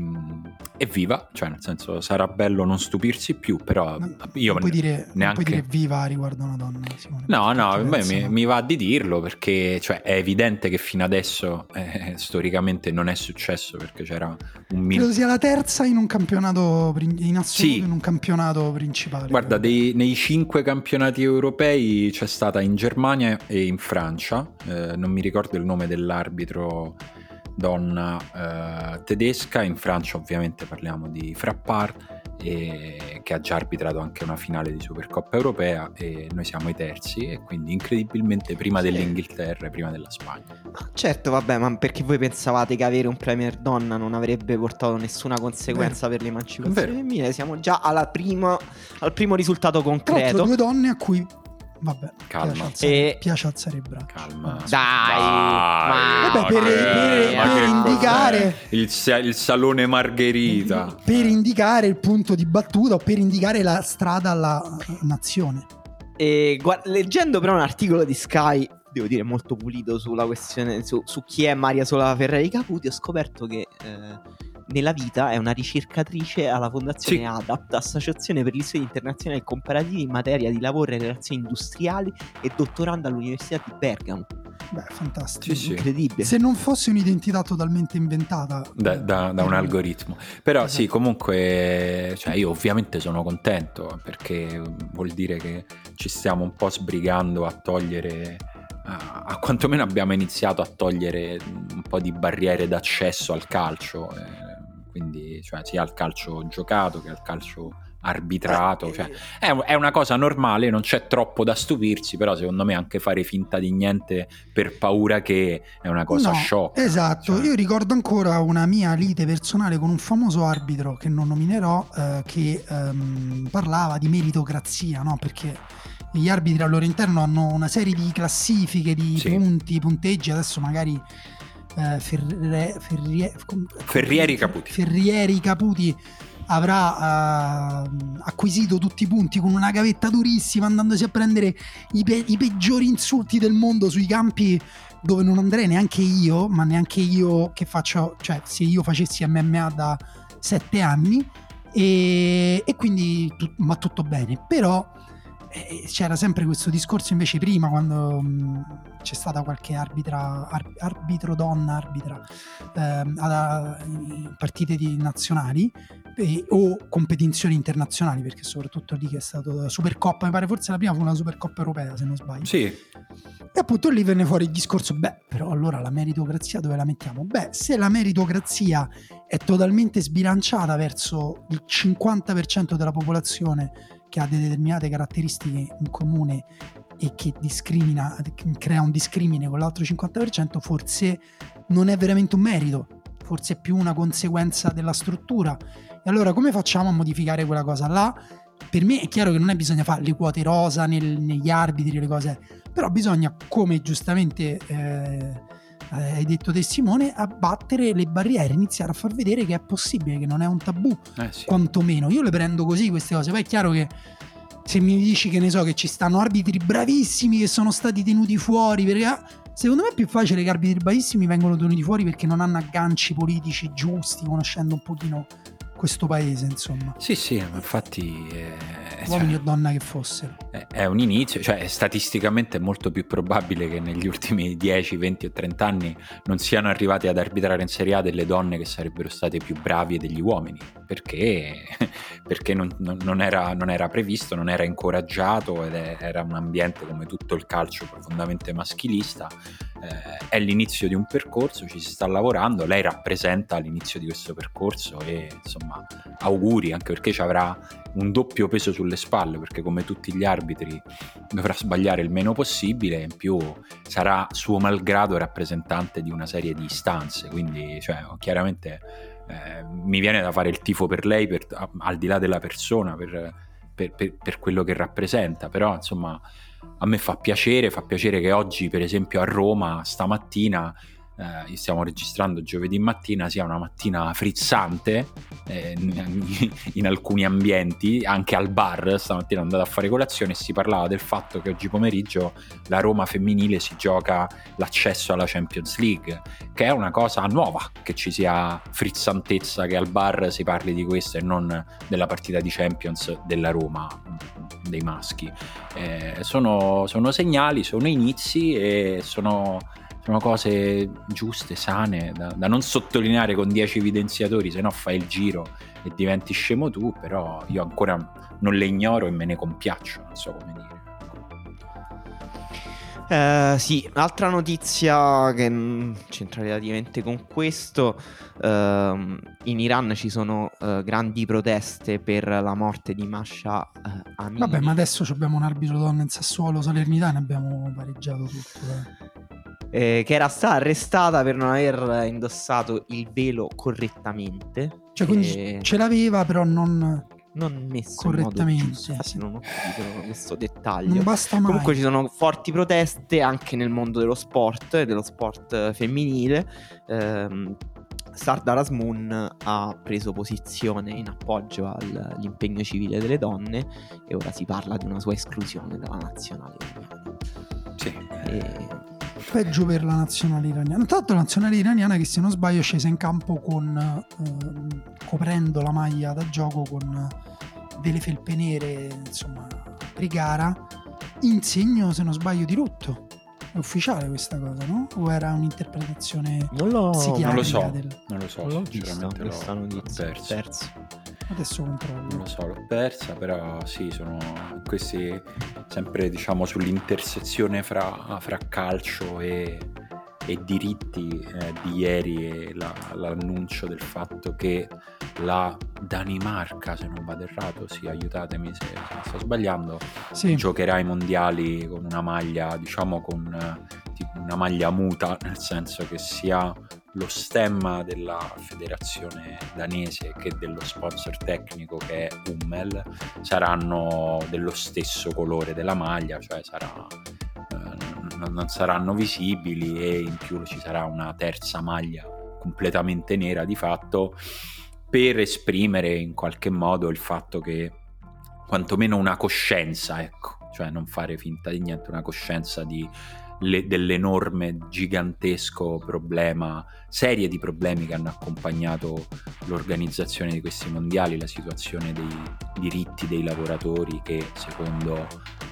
viva, cioè nel senso sarà bello non stupirsi più, però No, io non puoi dire, non neanche... puoi dire viva riguardo una donna. Simone, No, no, mi, mi va di dirlo perché cioè, è evidente che fino adesso eh, storicamente non è successo perché c'era un minimo... Credo sia la terza in un campionato in assoluto Sì. in un campionato principale. Guarda, dei- nei cinque campionati europei c'è stata in Germania e in Francia, eh, non mi ricordo il nome dell'arbitro donna eh, tedesca, in Francia ovviamente parliamo di Frappard e- che ha già arbitrato anche una finale di Supercoppa europea e noi siamo i terzi e quindi incredibilmente prima Sì. dell'Inghilterra e prima della Spagna. Ah, Certo, vabbè, ma perché voi pensavate che avere un premier donna non avrebbe portato nessuna conseguenza per l'emancipazione Vero. femminile? Siamo già alla prima, al primo risultato Tra concreto. due donne a cui vabbè, Calma. piace alzare, E- piace alzare il braccio. Calma. Dai, ma- Vabbè, per- ma che- per- ma per che indicare- il, il salone Margherita. Per indicare il punto di battuta o per indicare la strada alla nazione. E gua- leggendo però un articolo di Sky, devo dire molto pulito sulla questione su, su chi è Maria Sola Ferrari Caputi, ho scoperto che eh, nella vita è una ricercatrice alla fondazione Sì. ADAPT, Associazione per gli Studi Internazionali e Comparativi in materia di lavoro e relazioni industriali e dottoranda all'Università di Bergamo. Beh, fantastico. Sì, sì. Incredibile. Se non fosse un'identità totalmente inventata Da, da- da un eh, algoritmo. Però sì, Esatto. comunque, cioè, io ovviamente sono contento perché vuol dire che ci stiamo un po' sbrigando a togliere, a, a quantomeno abbiamo iniziato a togliere un po' di barriere d'accesso al calcio, eh, quindi cioè, sia al calcio giocato che al calcio arbitrato. Eh, cioè, è, è una cosa normale, non c'è troppo da stupirsi, però secondo me anche fare finta di niente per paura che è una cosa No, sciocca. Esatto, Cioè, io ricordo ancora una mia lite personale con un famoso arbitro che non nominerò eh, che ehm, parlava di meritocrazia, no? Perché gli arbitri al loro interno hanno una serie di classifiche, di Sì. punti, punteggi, adesso magari eh, Ferre- Ferrie- Ferrieri Caputi. Ferrieri Caputi avrà ehm, acquisito tutti i punti con una gavetta durissima andandosi a prendere i, pe- i peggiori insulti del mondo sui campi dove non andrei neanche io, ma neanche io che faccio, cioè se io facessi MMA da sette anni. E, e quindi tu- ma tutto bene, però eh, c'era sempre questo discorso invece prima quando mh, c'è stata qualche arbitra, ar- arbitro donna, arbitra ehm, alla- in partite di- nazionali e- o competizioni internazionali perché soprattutto lì che è stato Supercoppa mi pare forse la prima fu una Supercoppa europea se non sbaglio Sì, e appunto lì venne fuori il discorso, beh, però allora la meritocrazia dove la mettiamo? Beh, se la meritocrazia è totalmente sbilanciata verso il 50% della popolazione che ha determinate caratteristiche in comune e che discrimina, crea un discrimine con l'altro 50%, forse non è veramente un merito, forse è più una conseguenza della struttura. E allora come facciamo a modificare quella cosa là? Per me è chiaro che non è bisogna fare le quote rosa nel- negli arbitri, le cose però bisogna, come giustamente eh, hai detto te Simone, abbattere le barriere, iniziare a far vedere che è possibile, che non è un tabù, eh sì. quantomeno. Io le prendo così queste cose, poi è chiaro che se mi dici che ne so che ci stanno arbitri bravissimi che sono stati tenuti fuori perché Secondo me è più facile che arbitri bravissimi vengono tenuti fuori perché non hanno agganci politici giusti, conoscendo un pochino questo paese, insomma. Sì, sì, infatti... Eh uomini cioè, o donna che fossero. È un inizio, cioè statisticamente è molto più probabile che negli ultimi 10, 20 o 30 anni non siano arrivati ad arbitrare in Serie A delle donne che sarebbero state più bravi degli uomini, perché, perché non, non, era, non, era, previsto, non era incoraggiato ed era un ambiente come tutto il calcio profondamente maschilista. Eh, è l'inizio di un percorso, ci si sta lavorando, lei rappresenta l'inizio di questo percorso e insomma auguri anche perché ci avrà un doppio peso sulle spalle perché come tutti gli arbitri dovrà sbagliare il meno possibile e in più sarà suo malgrado rappresentante di una serie di istanze quindi cioè, chiaramente eh, mi viene da fare il tifo per lei per, al di là della persona per, per, per, quello che rappresenta però insomma a me fa piacere fa piacere che oggi per esempio a Roma stamattina eh, stiamo registrando giovedì mattina, sia una mattina frizzante eh, in, alcuni ambienti, anche al bar, stamattina è andato a fare colazione e si parlava del fatto che oggi pomeriggio la Roma femminile si gioca l'accesso alla Champions League, che è una cosa nuova, che ci sia frizzantezza, che al bar si parli di questo e non della partita di Champions della Roma dei maschi. Eh, sono, sono segnali, sono inizi e sono sono cose giuste, sane, da, da non sottolineare con 10 evidenziatori, se no fai il giro e diventi scemo tu, però io ancora non le ignoro e me ne compiaccio, non so come dire. Uh, sì, altra notizia che c'entra relativamente con questo, uh, in Iran ci sono uh, grandi proteste per la morte di Masha Amini. Vabbè, ma adesso abbiamo un arbitro donna in Sassuolo, Salernitana, abbiamo pareggiato tutto. Eh eh, che era stata arrestata per non aver indossato il velo correttamente. Cioè, quindi e... ce l'aveva, però non non messo correttamente. Giusto, sì. non ho capito questo dettaglio. Non basta mai. Comunque ci sono forti proteste anche nel mondo dello sport, e dello sport femminile. Eh, Sardar Asmun ha preso posizione in appoggio all'impegno civile delle donne e ora si parla di una sua esclusione dalla nazionale italiana. Sì. E peggio per la nazionale iraniana. Tanto la nazionale iraniana che se non sbaglio è scesa in campo con eh, coprendo la maglia da gioco con delle felpe nere, insomma, pre-gara, in segno se non sbaglio di rutto. È ufficiale questa cosa, no? O era un'interpretazione non lo, non lo so, del... non lo so, non l'ho sinceramente vista, l'ho, l'ho perso. perso. Adesso controllo. Non lo so, l'ho persa, però sì, sono questi sempre diciamo sull'intersezione fra, fra calcio e, e diritti eh, di ieri e la, l'annuncio del fatto che la Danimarca, se non vado errato, sì, aiutatemi se, se sto sbagliando, sì. giocherà i mondiali con una maglia, diciamo con eh, una maglia muta, nel senso che sia lo stemma della federazione danese che dello sponsor tecnico che è Hummel saranno dello stesso colore della maglia, cioè sarà, eh, non saranno visibili e in più ci sarà una terza maglia completamente nera di fatto per esprimere in qualche modo il fatto che quantomeno una coscienza, ecco, cioè non fare finta di niente, una coscienza di le, dell'enorme, gigantesco problema, serie di problemi che hanno accompagnato l'organizzazione di questi mondiali, la situazione dei diritti dei lavoratori che secondo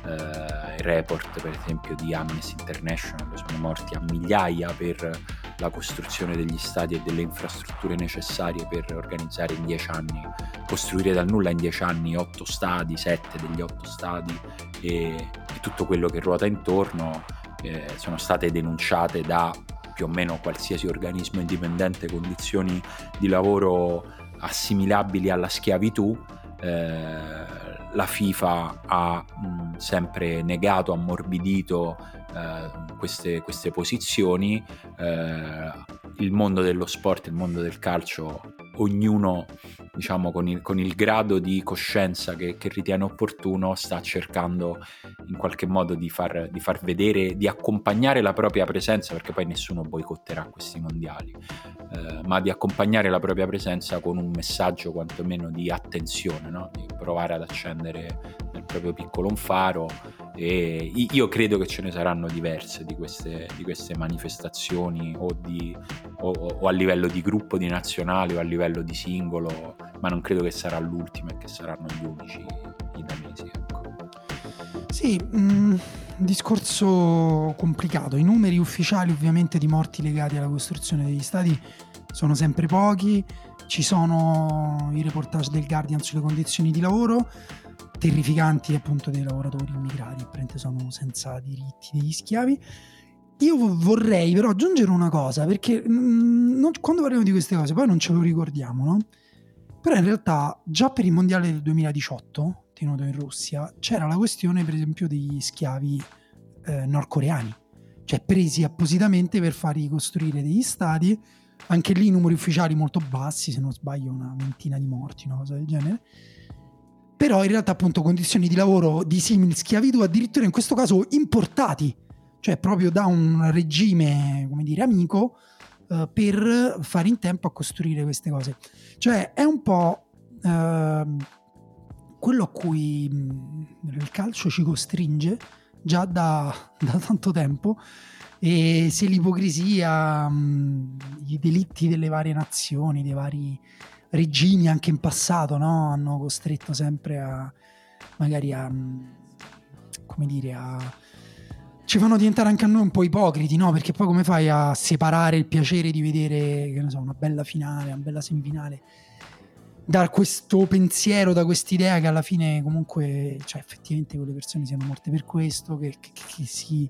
eh, il report per esempio di Amnesty International sono morti a migliaia per la costruzione degli stadi e delle infrastrutture necessarie per organizzare in dieci anni, costruire dal nulla in dieci anni otto stadi, sette degli otto stadi e, e tutto quello che ruota intorno eh, sono state denunciate da più o meno qualsiasi organismo indipendente condizioni di lavoro assimilabili alla schiavitù. Eh, la FIFA ha mh, sempre negato, ammorbidito eh, queste, queste, posizioni. Eh, il mondo dello sport, il mondo del calcio, ognuno diciamo con il, con il grado di coscienza che, che, ritiene opportuno sta cercando in qualche modo di far, di far, vedere, di accompagnare la propria presenza, perché poi nessuno boicotterà questi mondiali, eh, ma di accompagnare la propria presenza con un messaggio quantomeno di attenzione, no? di provare ad accendere nel proprio piccolo un faro e io credo che ce ne saranno diverse di queste, di queste manifestazioni o, di, o, o, a livello di gruppo di nazionali o a livello di singolo, ma non credo che sarà l'ultima e che saranno gli unici i danesi. Ecco. Sì, mh, mm, discorso complicato. I numeri ufficiali ovviamente di morti legati alla costruzione degli stati sono sempre pochi. Ci sono i reportage del Guardian sulle condizioni di lavoro terrificanti appunto dei lavoratori immigrati, apparentemente sono senza diritti degli schiavi. Io vorrei però aggiungere una cosa, perché mh, mm, non, quando parliamo di queste cose poi non ce lo ricordiamo, no? Però in realtà già per il mondiale del 2018, tenuto in Russia, c'era la questione per esempio degli schiavi eh, nordcoreani, cioè presi appositamente per far ricostruire degli stati, anche lì numeri ufficiali molto bassi, se non sbaglio una ventina di morti, una cosa del genere però in realtà appunto condizioni di lavoro di simili schiavitù addirittura in questo caso importati, cioè proprio da un regime, come dire, amico, eh, per fare in tempo a costruire queste cose. Cioè è un po' eh, quello a cui il calcio ci costringe già da, da tanto tempo e se l'ipocrisia, i delitti delle varie nazioni, dei vari regimi anche in passato no? hanno costretto sempre a magari a come dire a ci fanno diventare anche a noi un po' ipocriti, no? Perché poi come fai a separare il piacere di vedere, che ne so, una bella finale, una bella semifinale da questo pensiero, da quest'idea che alla fine comunque, cioè effettivamente quelle persone siano morte per questo, che, che, che si,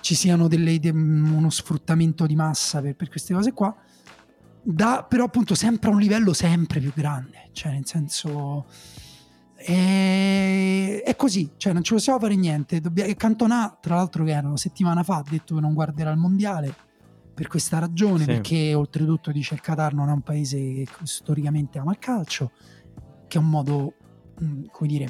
ci siano delle, de, uno sfruttamento di massa per, per queste cose qua da però appunto sempre a un livello sempre più grande, cioè nel senso è, è così, cioè non ci possiamo fare niente. Dobbiamo... Cantona, tra l'altro, che era una settimana fa, ha detto che non guarderà il mondiale per questa ragione, sì. perché oltretutto dice il Qatar non è un paese che storicamente ama il calcio, che è un modo, come dire,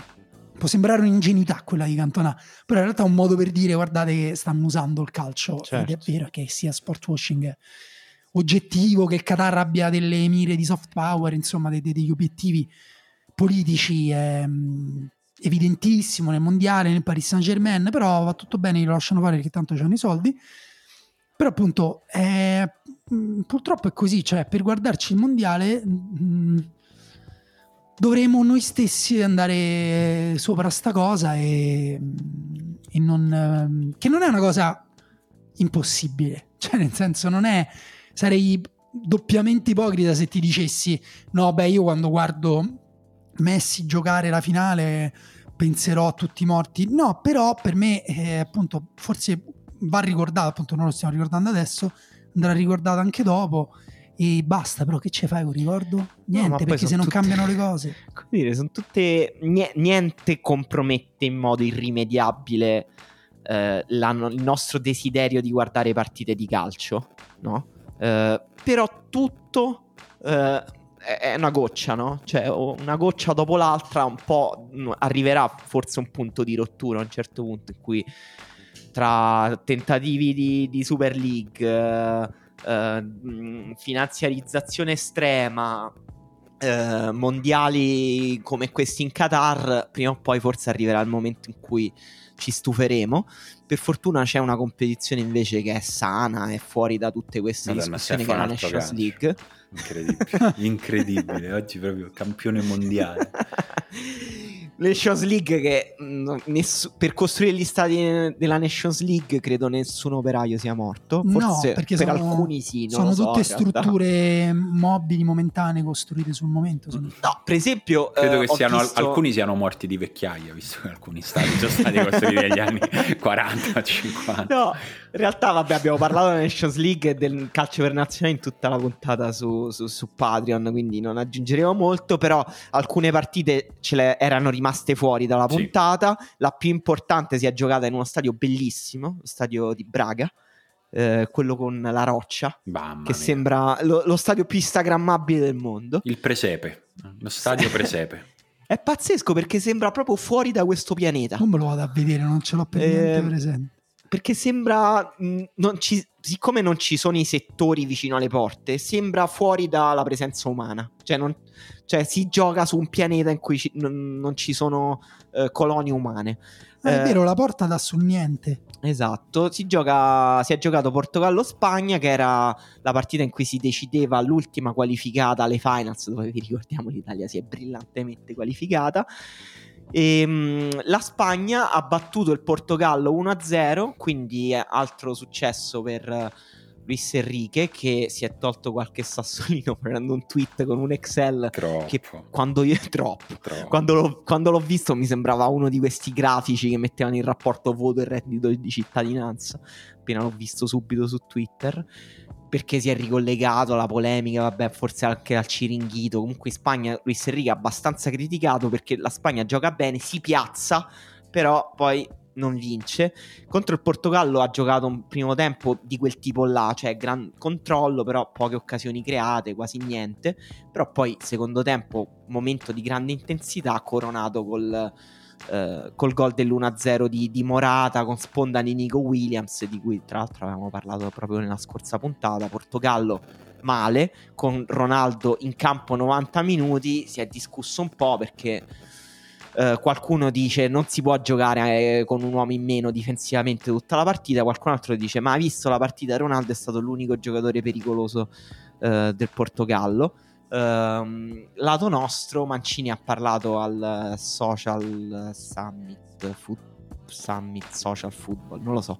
può sembrare un'ingenuità quella di Cantona, però in realtà è un modo per dire guardate che stanno usando il calcio certo. ed è certo. vero che sia sport washing oggettivo che il Qatar abbia delle mire di soft power, insomma, dei, degli obiettivi politici è ehm, evidentissimo nel mondiale, nel Paris Saint Germain, però va tutto bene, lo lasciano fare perché tanto hanno i soldi. Però appunto è, mm, purtroppo è così, cioè per guardarci il mondiale mh, mm, dovremo noi stessi andare sopra sta cosa e, e non, che non è una cosa impossibile, cioè nel senso non è sarei doppiamente ipocrita se ti dicessi no, beh, io quando guardo Messi giocare la finale penserò a tutti i morti. No, però per me, eh, appunto, forse va ricordato, appunto, non lo stiamo ricordando adesso, andrà ricordato anche dopo. E basta, però che ci fai con ricordo? Niente, no, perché se non tutte... cambiano le cose. Come dire, sono tutte. Niente compromette in modo irrimediabile eh, il nostro desiderio di guardare partite di calcio, no? Eh, però tutto eh, è una goccia, no? Cioè, una goccia dopo l'altra, un po' mm, arriverà forse un punto di rottura a un certo punto in cui tra tentativi di, di Super League, eh, eh, finanziarizzazione estrema, eh, mondiali come questi in Qatar, prima o poi forse arriverà il momento in cui ci stuferemo. Per fortuna c'è una competizione invece che è sana e fuori da tutte queste Madonna, discussioni che è la Nations League. Incredibile, incredibile. oggi proprio campione mondiale. Nations League che mh, ness- per costruire gli stadi della Nations League credo nessun operaio sia morto. Forse no, perché per sono, alcuni sì. sono so, tutte strutture mobili, momentanee, costruite sul momento. Sono... No, per esempio... Credo eh, che siano, visto... alcuni siano morti di vecchiaia, visto che alcuni stadi sono stati costruiti negli anni 40, 50. No, in realtà vabbè abbiamo parlato della Nations League e del calcio per nazionale in tutta la puntata su, su, su Patreon, quindi non aggiungeremo molto, però alcune partite ce le erano rimaste rimaste fuori dalla puntata. Sì. La più importante si è giocata in uno stadio bellissimo, lo stadio di Braga. eh, quello con la roccia, Mamma che mia. sembra lo, lo stadio più instagrammabile del mondo. Il presepe, lo stadio presepe. È pazzesco perché sembra proprio fuori da questo pianeta. Non me lo vado a vedere, non ce l'ho per Eh, niente presente. Perché sembra, mh, non ci- siccome non ci sono i settori vicino alle porte, sembra fuori dalla presenza umana. Cioè, non- cioè, si gioca su un pianeta in cui ci- non, non ci sono eh, colonie umane. Ah, è Eh, vero, la porta dà sul niente. Esatto, si, gioca, si è giocato Portogallo-Spagna, che era la partita in cui si decideva l'ultima qualificata alle finals, dove vi ricordiamo l'Italia si è brillantemente qualificata. E, mh, la Spagna ha battuto il Portogallo 1-0, quindi è altro successo per Luis Enrique che si è tolto qualche sassolino prendendo un tweet con un Excel Troppo, che quando io troppo troppo. quando l'ho, quando l'ho visto mi sembrava uno di questi grafici che mettevano il rapporto voto e reddito di cittadinanza. Appena l'ho visto subito su Twitter. Perché si è ricollegato alla polemica, vabbè, forse anche al Ciringhito. Comunque in Spagna Luis Enrique è abbastanza criticato perché la Spagna gioca bene, si piazza, però poi non vince. Contro il Portogallo ha giocato un primo tempo di quel tipo là, cioè gran controllo, però poche occasioni create, quasi niente. Però poi secondo tempo, momento di grande intensità, coronato col, eh, col gol dell'1-0 di, di Morata con sponda di Nico Williams, di cui tra l'altro avevamo parlato proprio nella scorsa puntata. Portogallo male, con Ronaldo in campo 90 minuti, si è discusso un po' perché... eh, qualcuno dice non si può giocare eh, con un uomo in meno difensivamente tutta la partita, qualcun altro dice ma ha visto la partita Ronaldo è stato l'unico giocatore pericoloso eh, del Portogallo. Ehm, lato nostro, Mancini ha parlato al Social Summit, Foot- Summit Social Football, non lo so.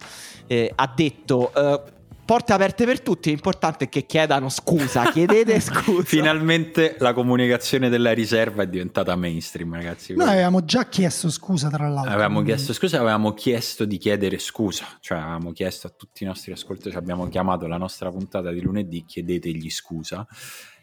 Eh, ha detto eh, porte aperte per tutti, l'importante è che chiedano scusa, chiedete scusa. Finalmente la comunicazione della riserva è diventata mainstream, ragazzi. Noi avevamo già chiesto scusa, tra l'altro. Avevamo quindi- chiesto scusa, avevamo chiesto di chiedere scusa, cioè avevamo chiesto a tutti i nostri ascoltatori, abbiamo chiamato la nostra puntata di lunedì, chiedetegli scusa,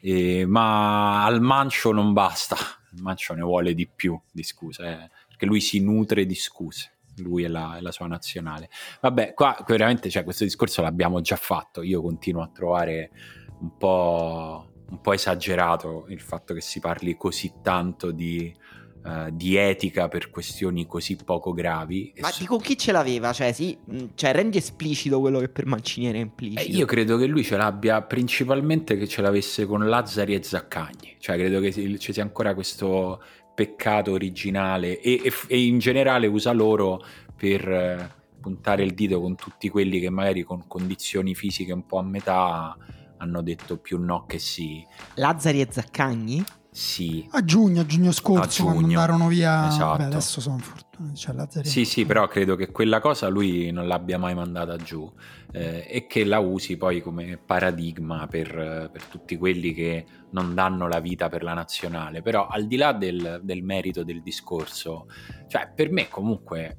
Eh, ma al Mancio non basta, il Mancio ne vuole di più di scuse, eh, perché lui si nutre di scuse, lui e la, e la sua nazionale. Vabbè, qua veramente cioè, questo discorso l'abbiamo già fatto, io continuo a trovare un po', un po' esagerato il fatto che si parli così tanto di eh, di etica per questioni così poco gravi. Ma so- di con chi ce l'aveva? Cioè, sì, mh, cioè, rendi esplicito quello che per Mancini era implicito. Eh, io credo che lui ce l'abbia principalmente che ce l'avesse con Lazzari e Zaccagni, cioè credo che ci sia ancora questo peccato originale e, e- e in generale usa loro per eh, puntare il dito con tutti quelli che magari con condizioni fisiche un po' a metà hanno detto più no che sì. Lazzari e Zaccagni? Sì, A giugno, a giugno scorso, A giugno, quando andarono via. esatto. Vabbè, adesso sono fortunati. Cioè, Lazzari- Sì, sì, però credo che quella cosa lui non l'abbia mai mandata giù eh, e che la usi poi come paradigma per, per tutti quelli che non danno la vita per la nazionale. Però al di là del, del merito del discorso, cioè per me comunque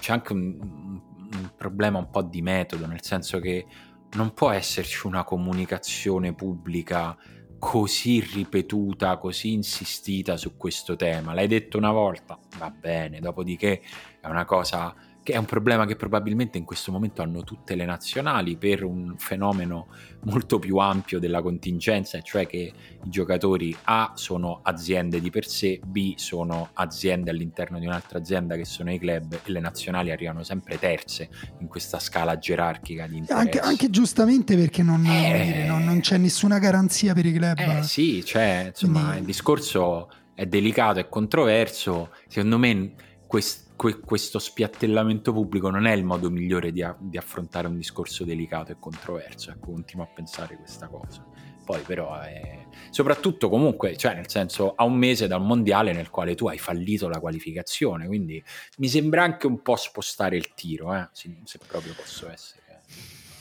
c'è anche un, un problema un po' di metodo, nel senso che non può esserci una comunicazione pubblica così ripetuta, così insistita su questo tema. L'hai detto una volta, va bene, dopodiché è una cosa che è un problema che probabilmente in questo momento hanno tutte le nazionali per un fenomeno molto più ampio della contingenza, cioè che i giocatori A sono aziende di per sé, B sono aziende all'interno di un'altra azienda che sono i club e le nazionali arrivano sempre terze in questa scala gerarchica di interessi. Anche, anche giustamente perché non, Eh. dire, non- non c'è nessuna garanzia per i club. Eh sì, cioè, insomma, Quindi- il discorso è delicato, è controverso. Secondo me quest- que- questo spiattellamento pubblico non è il modo migliore di, a- di affrontare un discorso delicato e controverso. Ecco, continuo a pensare questa cosa. Poi però è... soprattutto comunque, cioè nel senso, a un mese da un mondiale nel quale tu hai fallito la qualificazione, quindi mi sembra anche un po' spostare il tiro, eh, se, se proprio posso essere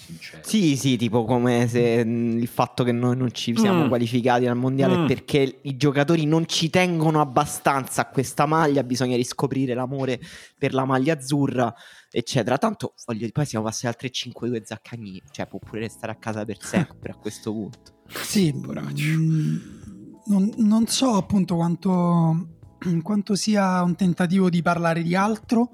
sincero. Sì, sì, tipo come se mh, il fatto che noi non ci siamo Mm. qualificati al mondiale Mm. è perché i giocatori non ci tengono abbastanza a questa maglia, bisogna riscoprire l'amore per la maglia azzurra, eccetera. Tanto voglio dire, poi siamo passati al 3-5-2 Zaccagni, cioè può pure restare a casa per sempre a questo punto. Sì, Poraccio. mm, non, non so appunto quanto, quanto sia un tentativo di parlare di altro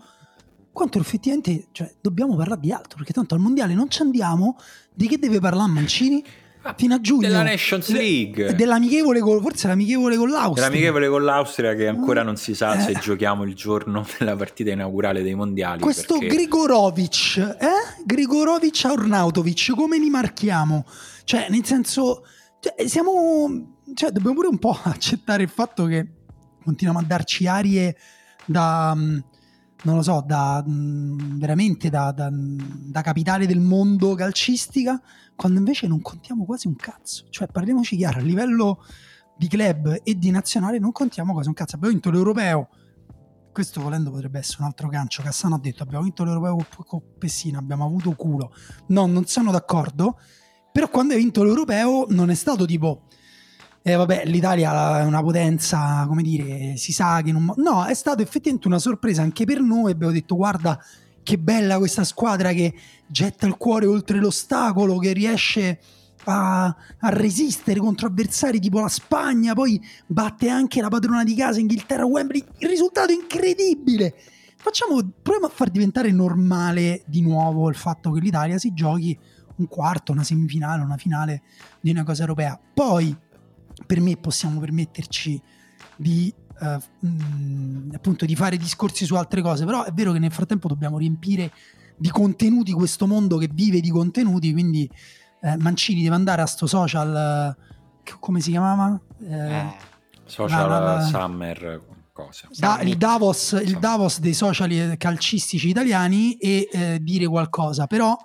quanto effettivamente cioè, dobbiamo parlare di altro, perché tanto al mondiale non ci andiamo, di che deve parlare Mancini? Ah, Fino a giugno. Della Nations League. Dell'amichevole con, forse l'amichevole con l'Austria. Dell'amichevole con l'Austria che ancora non si sa se Eh. giochiamo il giorno della partita inaugurale dei mondiali. Questo perché- Grigorovic, eh? Grigorovic Arnautovic, come li marchiamo? Cioè, nel senso, cioè, siamo, cioè, dobbiamo pure un po' accettare il fatto che continuiamo a darci arie da, mh, non lo so, da mh, veramente da, da- da capitale del mondo calcistica, quando invece non contiamo quasi un cazzo. Cioè, parliamoci chiaro, a livello di club e di nazionale non contiamo quasi un cazzo. Abbiamo vinto l'europeo. Questo volendo potrebbe essere un altro gancio. Cassano ha detto abbiamo vinto l'europeo con- con Pessina, abbiamo avuto culo. No, non sono d'accordo. Però quando hai vinto l'europeo non è stato tipo eh, vabbè, l'Italia è una potenza, come dire, si sa che non... No, è stato effettivamente una sorpresa anche per noi. Abbiamo detto, guarda che bella questa squadra che getta il cuore oltre l'ostacolo, che riesce a, a resistere contro avversari tipo la Spagna, poi batte anche la padrona di casa, Inghilterra, Wembley. Il risultato è incredibile. Facciamo, proviamo a far diventare normale di nuovo il fatto che l'Italia si giochi un quarto, una semifinale, una finale di una cosa europea. Poi per me possiamo permetterci di eh, mh, appunto di fare discorsi su altre cose, però è vero che nel frattempo dobbiamo riempire di contenuti questo mondo che vive di contenuti, quindi eh, Mancini deve andare a sto social eh, come si chiamava? Eh, Eh, Social La- la- la- Summer cosa. da- il, Davos, il. Davos dei social calcistici italiani e eh, dire qualcosa, però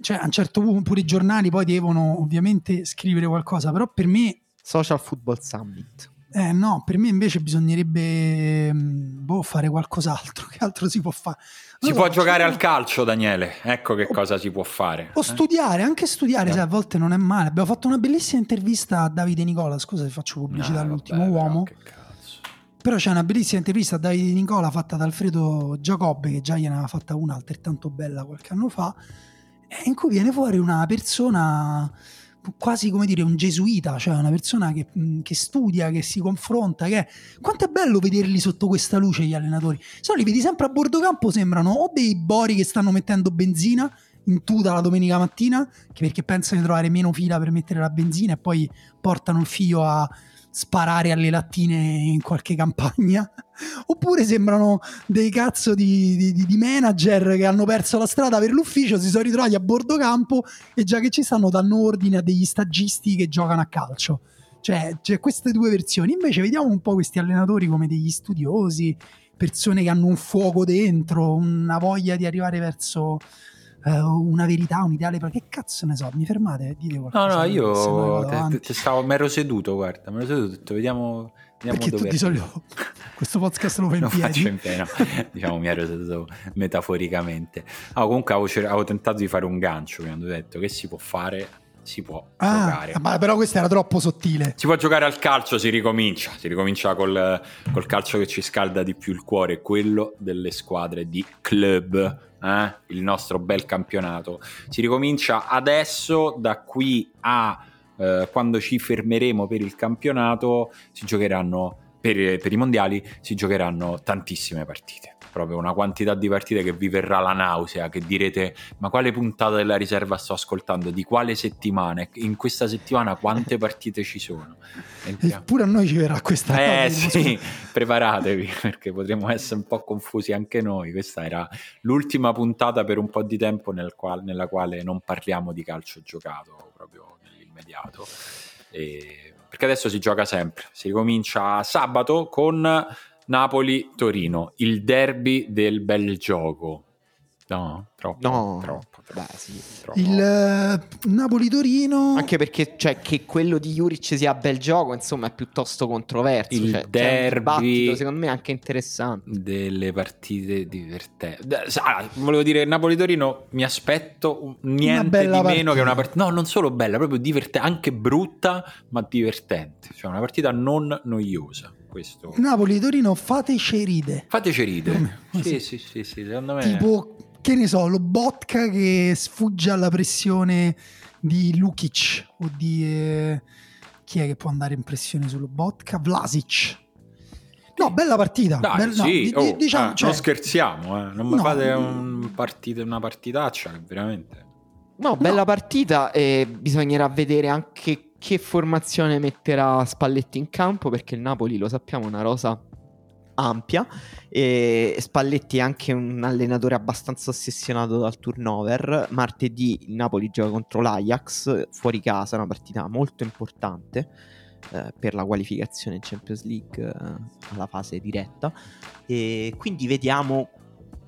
cioè, a un certo punto pure i giornali poi devono ovviamente scrivere qualcosa, però per me Social Football Summit. Eh no, per me invece bisognerebbe mh, boh, fare qualcos'altro. Che altro si può fare? Si può giocare al calcio, Daniele. Ecco che cosa si può fare. O eh? studiare, anche studiare, Eh. sai, a volte non è male. Abbiamo fatto una bellissima intervista a Davide Nicola. Scusa se faccio pubblicità Ah, all'ultimo vabbè, però, uomo. che cazzo. Però c'è una bellissima intervista a Davide Nicola fatta da Alfredo Giacobbe, che già gliene aveva fatta una altrettanto bella qualche anno fa, eh, in cui viene fuori una persona quasi come dire un gesuita, cioè una persona che, mh, che studia, che si confronta, che quanto è bello vederli sotto questa luce gli allenatori. Se no li vedi sempre a bordo campo, sembrano o dei bori che stanno mettendo benzina in tuta la domenica mattina, perché pensano di trovare meno fila per mettere la benzina e poi portano il figlio a sparare alle lattine in qualche campagna? Oppure sembrano dei cazzo di, di- di manager che hanno perso la strada per l'ufficio si sono ritrovati a bordo campo e già che ci stanno danno ordine a degli stagisti che giocano a calcio. Cioè c'è queste due versioni. Invece vediamo un po' questi allenatori come degli studiosi persone che hanno un fuoco dentro una voglia di arrivare verso eh, una verità, un ideale che cazzo ne so, mi fermate? Dite No, qualcosa no, no io te- te- te stavo, mi ero seduto, guarda, mi ero seduto, ho detto, vediamo, vediamo perché tu di solito questo podcast lo fai in piedi. faccio in pieno, diciamo mi ero seduto metaforicamente. Ah, comunque avevo, cer- avevo tentato di fare un gancio, mi hanno detto che si può fare, si può ah, giocare. ma però questo era troppo sottile. Si può giocare al calcio, si ricomincia, si ricomincia col, col calcio che ci scalda di più il cuore, quello delle squadre di club, eh? il nostro bel campionato. Si ricomincia adesso, da qui a eh, quando ci fermeremo per il campionato, si giocheranno, per, per i mondiali, si giocheranno tantissime partite. Proprio una quantità di partite che vi verrà la nausea, che direte ma quale puntata della riserva sto ascoltando, di quale settimana, in questa settimana quante partite ci sono. Entriamo. Eppure a noi ci verrà questa Eh sì, preparatevi perché potremmo essere un po' confusi anche noi. Questa era l'ultima puntata per un po' di tempo nel qual- nella quale non parliamo di calcio giocato proprio nell'immediato. E- perché adesso si gioca sempre. Si ricomincia sabato con Napoli-Torino, il derby del bel gioco. No, troppo. No, troppo. troppo, beh, sì. troppo. Il eh, Napoli-Torino Anche perché cioè, che quello di Juric sia bel gioco, insomma, è piuttosto controverso. Il cioè, c'è un derby- dibattito, secondo me, anche interessante. delle partite divertenti. Ah, volevo dire Napoli-Torino, mi aspetto niente di meno partita. che una partita. No, non solo bella, proprio divertente, anche brutta, ma divertente. Cioè una partita non noiosa. Questo. Napoli-Torino fateci ride. Fateci. Come- Sì, sì. sì, sì, secondo me. Tipo, che ne so, lo Botka che sfugge alla pressione di Lukic o di... eh, chi è che può andare in pressione sullo Botka? Vlasic. No, bella partita. Dai, Bella- no, sì, di- oh, diciamo, eh, cioè, non scherziamo, eh. non mi No. fate un partita- una partitaccia veramente... No, bella partita e bisognerà vedere anche che formazione metterà Spalletti in campo perché il Napoli, lo sappiamo, è una rosa ampia e Spalletti è anche un allenatore abbastanza ossessionato dal turnover. Martedì il Napoli gioca contro l'Ajax fuori casa, una partita molto importante eh, per la qualificazione in Champions League eh, alla fase diretta e quindi vediamo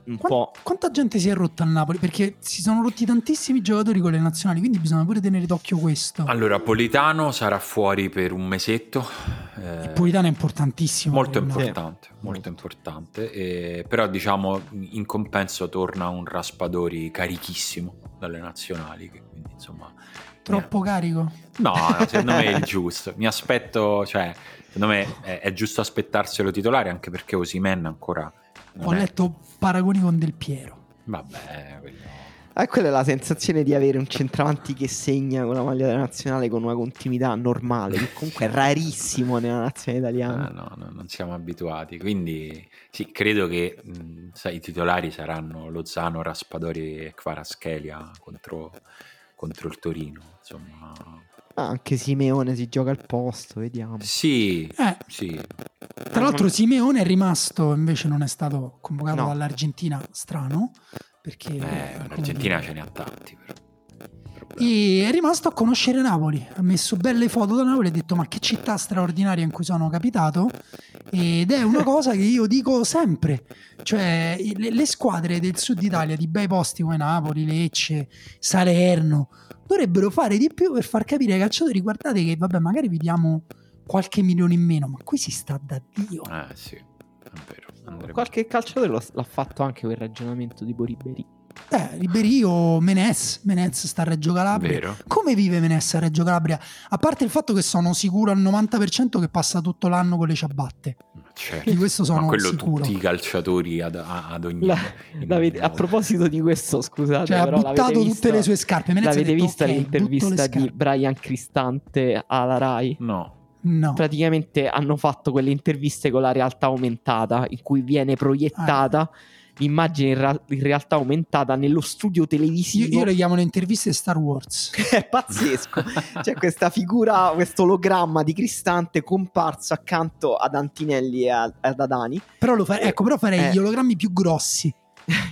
un Qua- po' Quanta gente si è rotta al Napoli? Perché si sono rotti tantissimi giocatori con le nazionali, quindi bisogna pure tenere d'occhio questo. Allora, Politano sarà fuori per un mesetto. eh, Politano è importantissimo. molto il importante, molto importante. eh, però diciamo in compenso torna un Raspadori carichissimo dalle nazionali. Che quindi insomma. Troppo carico. No, no, secondo me è il giusto. Mi aspetto, cioè, secondo me è, è giusto aspettarselo titolare anche perché Osimen ancora. Non Ho letto paragoni con Del Piero. Vabbè, quello- Eh, quella è la sensazione di avere un centravanti che segna con la maglia della nazionale con una continuità normale, che comunque è rarissimo nella nazione Ah, italiana. no, no, non siamo abituati. Quindi sì, credo che mh, sai, i titolari saranno Lozano, Raspadori e Kvaraschelia contro, contro il Torino. Insomma, Ah, anche Simeone si gioca al posto, vediamo. sì, Eh, sì. tra l'altro Simeone è rimasto, invece non è stato convocato No. dall'Argentina, strano, perché... Eh, l'Argentina ce ne ha tanti. Però. E è rimasto a conoscere Napoli, ha messo belle foto da Napoli e ha detto ma che città straordinaria in cui sono capitato ed è una cosa che io dico sempre, cioè le, le squadre del sud Italia di bei posti come Napoli, Lecce, Salerno dovrebbero fare di più per far capire ai calciatori guardate che vabbè magari vi diamo qualche milione in meno ma qui si sta da Dio. Eh sì, è vero. andrebbe- Qualche calciatore l'ha fatto anche quel ragionamento di Boriberi. Eh, Riberio, Menez, Menez sta a Reggio Calabria. Vero. Come vive Menez a Reggio Calabria? A parte il fatto che sono sicuro al 90% che passa tutto l'anno con le ciabatte. Certo. Di questo sono Ma quello sicuro. tutti i calciatori ad, ad ogni... La- l'avete- a proposito di questo, scusate, Cioè, ha però buttato l'avete tutte vista- le sue scarpe. Menez ha L'avete detto, vista "Ok, l'intervista di scarpe". Brian Cristante alla Rai? No. No. Praticamente hanno fatto quelle interviste con la realtà aumentata in cui viene proiettata Ah. L'immagine in, ra- in realtà aumentata nello studio Io, televisivo. io le chiamo le interviste Star Wars. È pazzesco. C'è questa figura, questo ologramma di Cristante comparso accanto ad Antinelli e a- ad Adani. Però, lo fa- ecco, però farei Eh. gli ologrammi più grossi.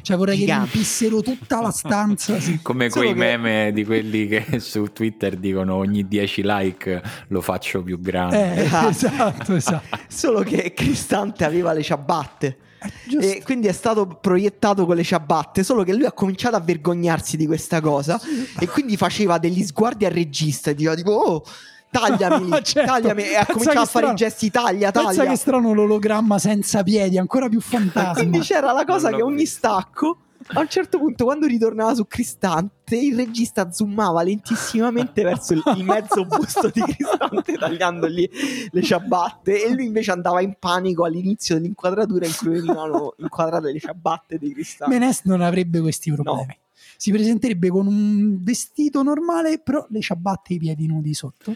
Cioè vorrei che Giganti. riempissero tutta la stanza. sì. Come Solo quei che- meme di quelli che su Twitter dicono ogni 10 like lo faccio più grande. Eh, Esatto. esatto, esatto. Solo che Cristante aveva le ciabatte. Giusto. E quindi è stato proiettato con le ciabatte. Solo che lui ha cominciato a vergognarsi di questa cosa. E quindi faceva degli sguardi al regista e diceva tipo oh tagliami lì, Certo. tagliami e ha Pensa cominciato a fare strano. i gesti taglia Pensa taglia che strano l'ologramma senza piedi, ancora più fantasma. quindi c'era la cosa Non che ogni visto. stacco a un certo punto quando ritornava su Cristante il regista zoomava lentissimamente verso il, il mezzo busto di Cristante tagliandogli le ciabatte e lui invece andava in panico all'inizio dell'inquadratura in cui venivano inquadrate le ciabatte di Cristante Menes non avrebbe questi problemi. Si presenterebbe con un vestito normale, però le ciabatte e i piedi nudi sotto.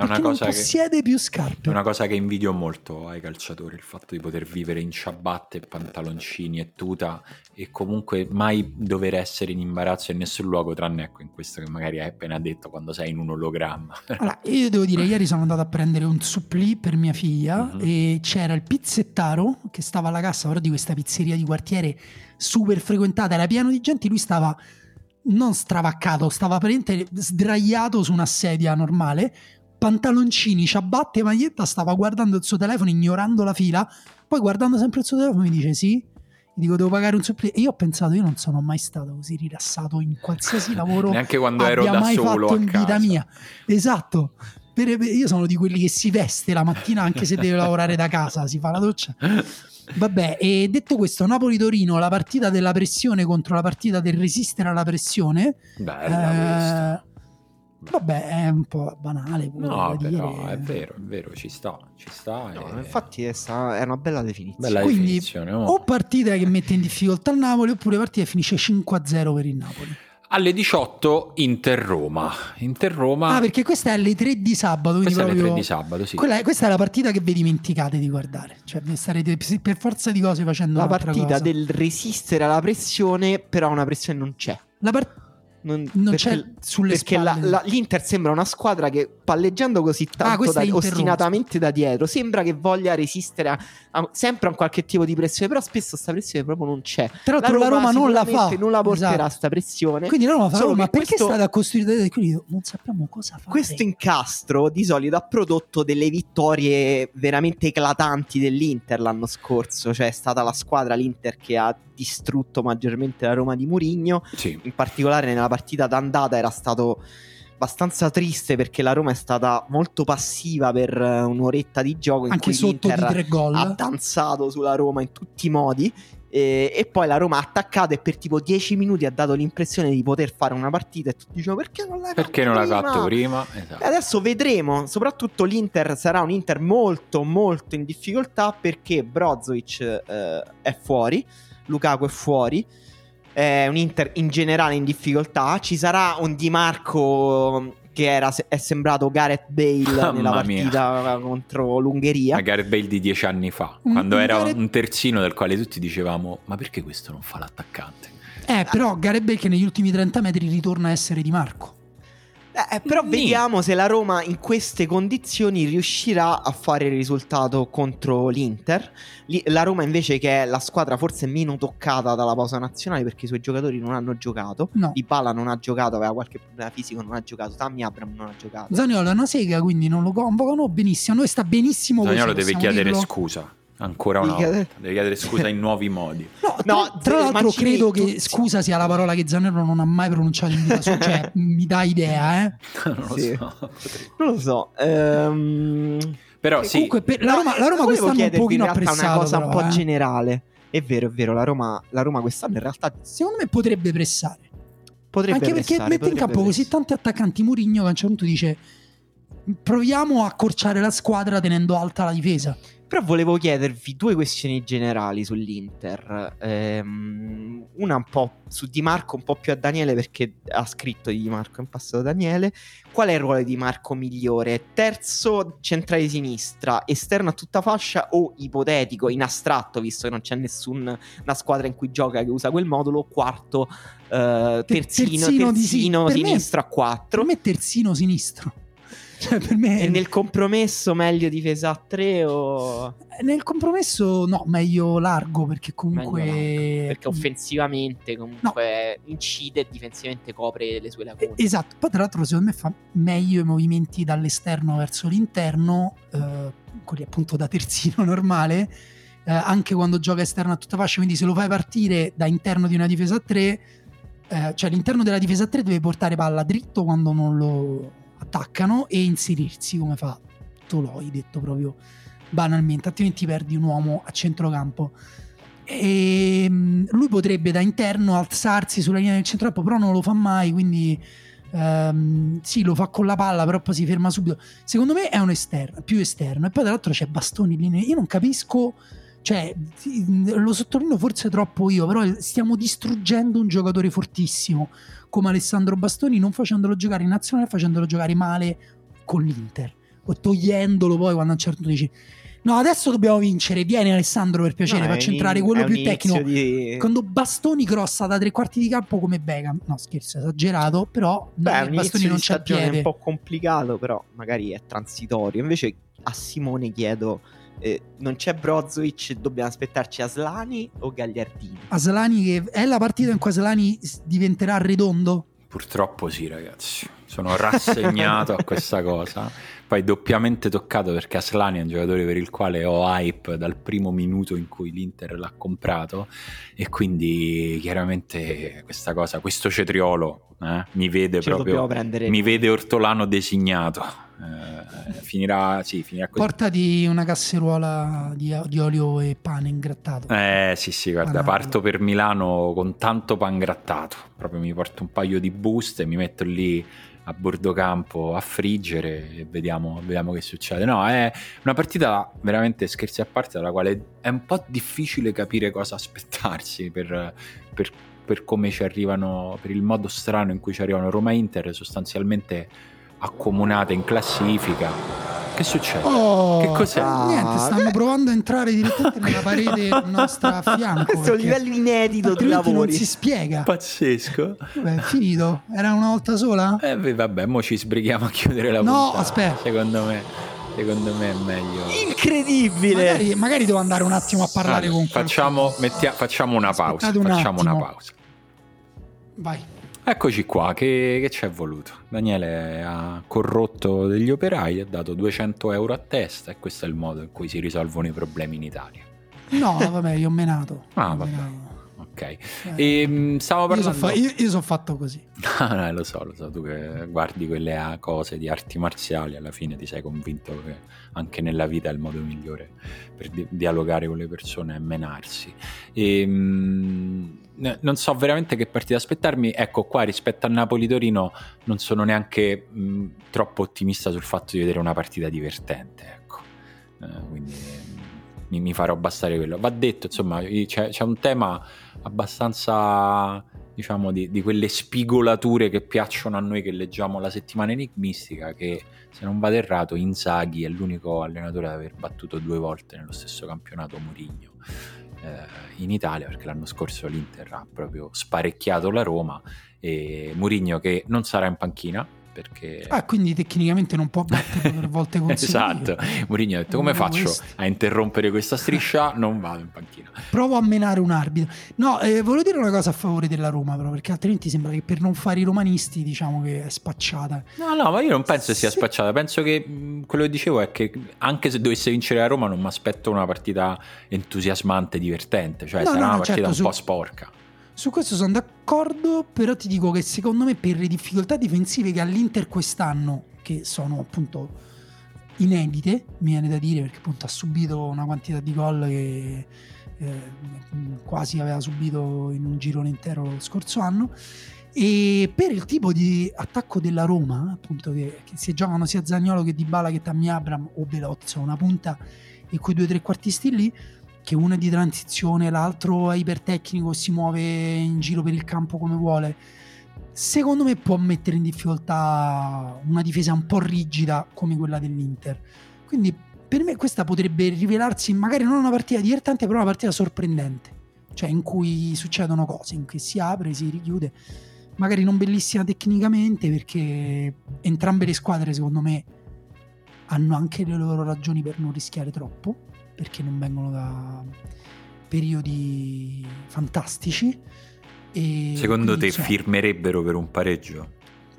È una, perché non cosa che, possiede più è scarpe. una cosa che invidio molto ai calciatori, il fatto di poter vivere in ciabatte, pantaloncini e tuta e comunque mai dover essere in imbarazzo in nessun luogo, tranne ecco in questo che magari hai appena detto quando sei in un ologramma. Allora, io devo dire, ieri sono andato a prendere un supplì per mia figlia Mhm. e c'era il pizzettaro che stava alla cassa però di questa pizzeria di quartiere super frequentata, era pieno di gente, lui stava non stravaccato, stava praticamente sdraiato su una sedia normale, pantaloncini, ciabatte, maglietta, stava guardando il suo telefono, ignorando la fila, poi guardando sempre il suo telefono mi dice sì, gli dico devo pagare un supplì e io ho pensato io non sono mai stato così rilassato in qualsiasi lavoro Neanche quando ero da mai solo fatto in vita casa. mia. Esatto. Per- per- io sono di quelli che si veste la mattina anche se deve lavorare da casa, si fa la doccia. Vabbè, e detto questo, Napoli-Torino, la partita della pressione contro la partita del resistere alla pressione. Bella eh, vabbè, è un po' banale. No, però dire. è vero, è vero, ci sta, ci sta. No, e- infatti è, sta- è una bella definizione Bella Quindi, definizione. oh. O partita che mette in difficoltà il Napoli, oppure partita che finisce 5-0 per il Napoli. Alle 18 Inter-Roma. Inter-Roma... Ah, perché questa è alle 3 di sabato. Questa è alle proprio- 3 di sabato, sì. Quella è- questa è la partita che vi dimenticate di guardare. Cioè, vi starete per forza di cose facendo La partita cosa. del resistere alla pressione, però una pressione non c'è. La part- Non, non perché- c'è sulle Perché la- spalle. la- l'Inter sembra una squadra che palleggiando così tanto Ah, questa da- ostinatamente da dietro sembra che voglia resistere a, a- sempre a un qualche tipo di pressione, però spesso sta pressione proprio non c'è. Tra l'altro la Roma, non la fa. non la porterà Esatto. sta pressione. Quindi la Roma fa, Solo "Oh, ma perché questo- è stata costruita? E quindi non sappiamo cosa fare. Questo incastro di solito ha prodotto delle vittorie veramente eclatanti dell'Inter l'anno scorso, cioè è stata la squadra l'Inter che ha distrutto maggiormente la Roma di Murigno, Sì. in particolare nella partita d'andata era stato abbastanza triste perché la Roma è stata molto passiva per eh, un'oretta di gioco in Anche cui sotto di l'Inter tre gol. ha danzato sulla Roma in tutti i modi e, e poi la Roma ha attaccato e per tipo 10 minuti ha dato l'impressione di poter fare una partita e tutti dicevano perché non l'hai Perché fatto non l'hai prima?" fatto prima? Esatto. E adesso vedremo, soprattutto l'Inter sarà un Inter molto molto in difficoltà perché Brozovic eh, è fuori, Lukaku è fuori, è un Inter in generale in difficoltà, ci sarà un Di Marco che era, è sembrato Gareth Bale Mamma nella mia. partita contro l'Ungheria. Ma Gareth Bale di dieci anni fa, Un- quando un era Gareth- un terzino del quale tutti dicevamo ma perché questo non fa l'attaccante? Eh, però Gareth Bale che negli ultimi 30 metri ritorna a essere Di Marco. Eh, eh, però Nì. vediamo se la Roma in queste condizioni riuscirà a fare il risultato contro l'Inter. Li- la Roma invece che è la squadra forse meno toccata dalla pausa nazionale perché i suoi giocatori non hanno giocato. No. Di Bala non ha giocato, aveva qualche problema fisico, non ha giocato. Tammy Abram non ha giocato. Zaniolo è una sega, quindi non lo convocano benissimo. Noi sta benissimo così. Zagnolo deve chiedere dirlo. scusa ancora una Devi chiedere- volta, deve chiedere scusa in nuovi modi. No, No, tra, tra ze- l'altro Mancini, credo tu- che scusa sia la parola che Zaniolo non ha mai pronunciato in vita sua, cioè mi dà idea, eh. non lo Sì. so. Non lo so. Ehm... Però sì, Comunque per- la No, Roma, la Roma quest'anno è un pochino appressata una cosa un però, po' eh. generale. È vero, è vero, la Roma, la Roma quest'anno in realtà Secondo me potrebbe pressare. potrebbe Anche perché pressare, mette in campo così pressare. tanti attaccanti Murigno che a un certo punto dice proviamo a accorciare la squadra tenendo alta la difesa. Però volevo chiedervi due questioni generali sull'Inter. Ehm, una un po' su Di Marco, un po' più a Daniele perché ha scritto di Di Marco in passato Daniele. Qual è il ruolo di Di Marco migliore? Terzo centrale di sinistra, esterno a tutta fascia o ipotetico, in astratto, visto che non c'è nessuna squadra in cui gioca che usa quel modulo? Quarto, eh, terzino, terzino di terzino per me- sinistro a quattro. Per me terzino sinistro. Cioè, per me E nel compromesso meglio difesa a tre o... nel compromesso no, meglio largo perché comunque Meglio perché offensivamente comunque incide e difensivamente copre le sue lacune. Esatto, poi tra l'altro secondo me fa meglio i movimenti dall'esterno verso l'interno, eh, quelli appunto da terzino normale, eh, anche quando gioca esterno a tutta fascia, quindi se lo fai partire da interno di una difesa a tre, eh, cioè l'interno della difesa a tre deve portare palla dritto quando non lo attaccano e inserirsi come fa Toloi, detto proprio banalmente, altrimenti perdi un uomo a centrocampo. E mm, lui potrebbe da interno alzarsi sulla linea del centrocampo, però non lo fa mai, quindi ehm, sì, lo fa con la palla, però poi si ferma subito. Secondo me è un esterno, più esterno. E poi tra l'altro c'è Bastoni lì. Io non capisco, cioè, lo sottolineo forse troppo io, però stiamo distruggendo un giocatore fortissimo come Alessandro Bastoni, non facendolo giocare in nazionale, facendolo giocare male con l'Inter, o togliendolo poi quando a un certo punto dici no adesso dobbiamo vincere, vieni Alessandro per piacere, No, è faccia un- entrare è quello più tecnico. di- Quando Bastoni crossa da tre quarti di campo come Beckham, no scherzo, esagerato, però Beh, è no, Bastoni non stagione piede. un po' complicato, però magari è transitorio. Invece a Simone chiedo, eh, non c'è Brozovic, dobbiamo aspettarci Aslani o Gagliardini? Aslani che è la partita in cui Aslani diventerà redondo? Purtroppo sì, ragazzi. Sono rassegnato a questa cosa. Poi doppiamente toccato perché Aslani è un giocatore per il quale ho hype dal primo minuto in cui l'Inter l'ha comprato e quindi chiaramente questa cosa, questo cetriolo eh, mi vede Ce proprio, mi vede ortolano designato. Eh, finirà, sì, finirà così. Portati una casseruola di, di olio e pane ingrattato. Eh sì sì, guarda, Ah, parto per Milano con tanto pan grattato, proprio mi porto un paio di buste, mi metto lì a bordo campo a friggere e vediamo, vediamo che succede. No, è una partita veramente scherzi a parte dalla quale è un po' difficile capire cosa aspettarsi per, per per come ci arrivano, per il modo strano in cui ci arrivano Roma Inter, sostanzialmente accomunate in classifica. Che succede? Oh, che cos'è? Ah, Niente, stanno beh. provando a entrare direttamente nella parete nostra a fianco. Questo è un livello inedito di altrimenti non lavori. si spiega. Pazzesco. Beh, è finito? Era una volta sola? Eh, beh, vabbè, mo ci sbrighiamo a chiudere la No, puntata. aspetta. Secondo me, secondo me è meglio. Incredibile! Magari, magari devo andare un attimo a parlare Allora, con facciamo, mettia- facciamo una pausa. Un Facciamo una attimo. pausa. Vai. Eccoci qua, che, che ci è voluto? Daniele ha corrotto degli operai, ha dato 200 euro a testa e questo è il modo in cui si risolvono i problemi in Italia. No, vabbè, io ho menato. Ah, Ho vabbè. menato. Ok. Eh, E mh, stavo io, parlando... fa- io- io so fatto così. Ah, no, lo so, lo so, tu che guardi quelle cose di arti marziali, alla fine ti sei convinto che anche nella vita il modo migliore per di- dialogare con le persone è menarsi. E, mh, n- non so veramente che partita aspettarmi. Ecco, qua rispetto a Napoli-Torino non sono neanche mh, troppo ottimista sul fatto di vedere una partita divertente. Ecco. Eh, quindi mh, mi, mi farò bastare quello. Va detto, insomma, c'è, c'è un tema abbastanza diciamo di, di quelle spigolature che piacciono a noi che leggiamo la settimana enigmistica che se non vado errato Inzaghi è l'unico allenatore ad aver battuto due volte nello stesso campionato Murigno eh, in Italia perché l'anno scorso l'Inter ha proprio sparecchiato la Roma e Murigno che non sarà in panchina perché Ah, quindi tecnicamente non può batterlo per volte consecutive. esatto Murigno ha detto come Uno faccio questi. a interrompere questa striscia non vado in panchina Provo a menare un arbitro. No, eh, volevo dire una cosa a favore della Roma, però, perché altrimenti sembra che per non fare i romanisti, diciamo che è spacciata. No, no, ma io non penso sia Sì. spacciata. Penso che mh, quello che dicevo è che anche se dovesse vincere la Roma, non mi aspetto una partita entusiasmante, divertente. Cioè, No, sarà no, una partita certo, un su- po' sporca. Su questo sono d'accordo, però ti dico che secondo me per le difficoltà difensive che ha l'Inter quest'anno, che sono appunto inedite, mi viene da dire, perché appunto ha subito una quantità di gol che eh, quasi aveva subito in un girone intero lo scorso anno. E per il tipo di attacco della Roma, appunto, che, che si giocano sia Zagnolo che Dybala che Tammy Abram o insomma, una punta e quei due trequartisti lì, che uno è di transizione, l'altro è ipertecnico, si muove in giro per il campo come vuole. Secondo me può mettere in difficoltà una difesa un po' rigida come quella dell'Inter. Quindi per me questa potrebbe rivelarsi magari non una partita divertente, però una partita sorprendente. Cioè in cui succedono cose, in cui si apre, si richiude. Magari non bellissima tecnicamente perché entrambe le squadre secondo me hanno anche le loro ragioni per non rischiare troppo perché non vengono da periodi fantastici. E Secondo quindi, te insomma, firmerebbero per un pareggio?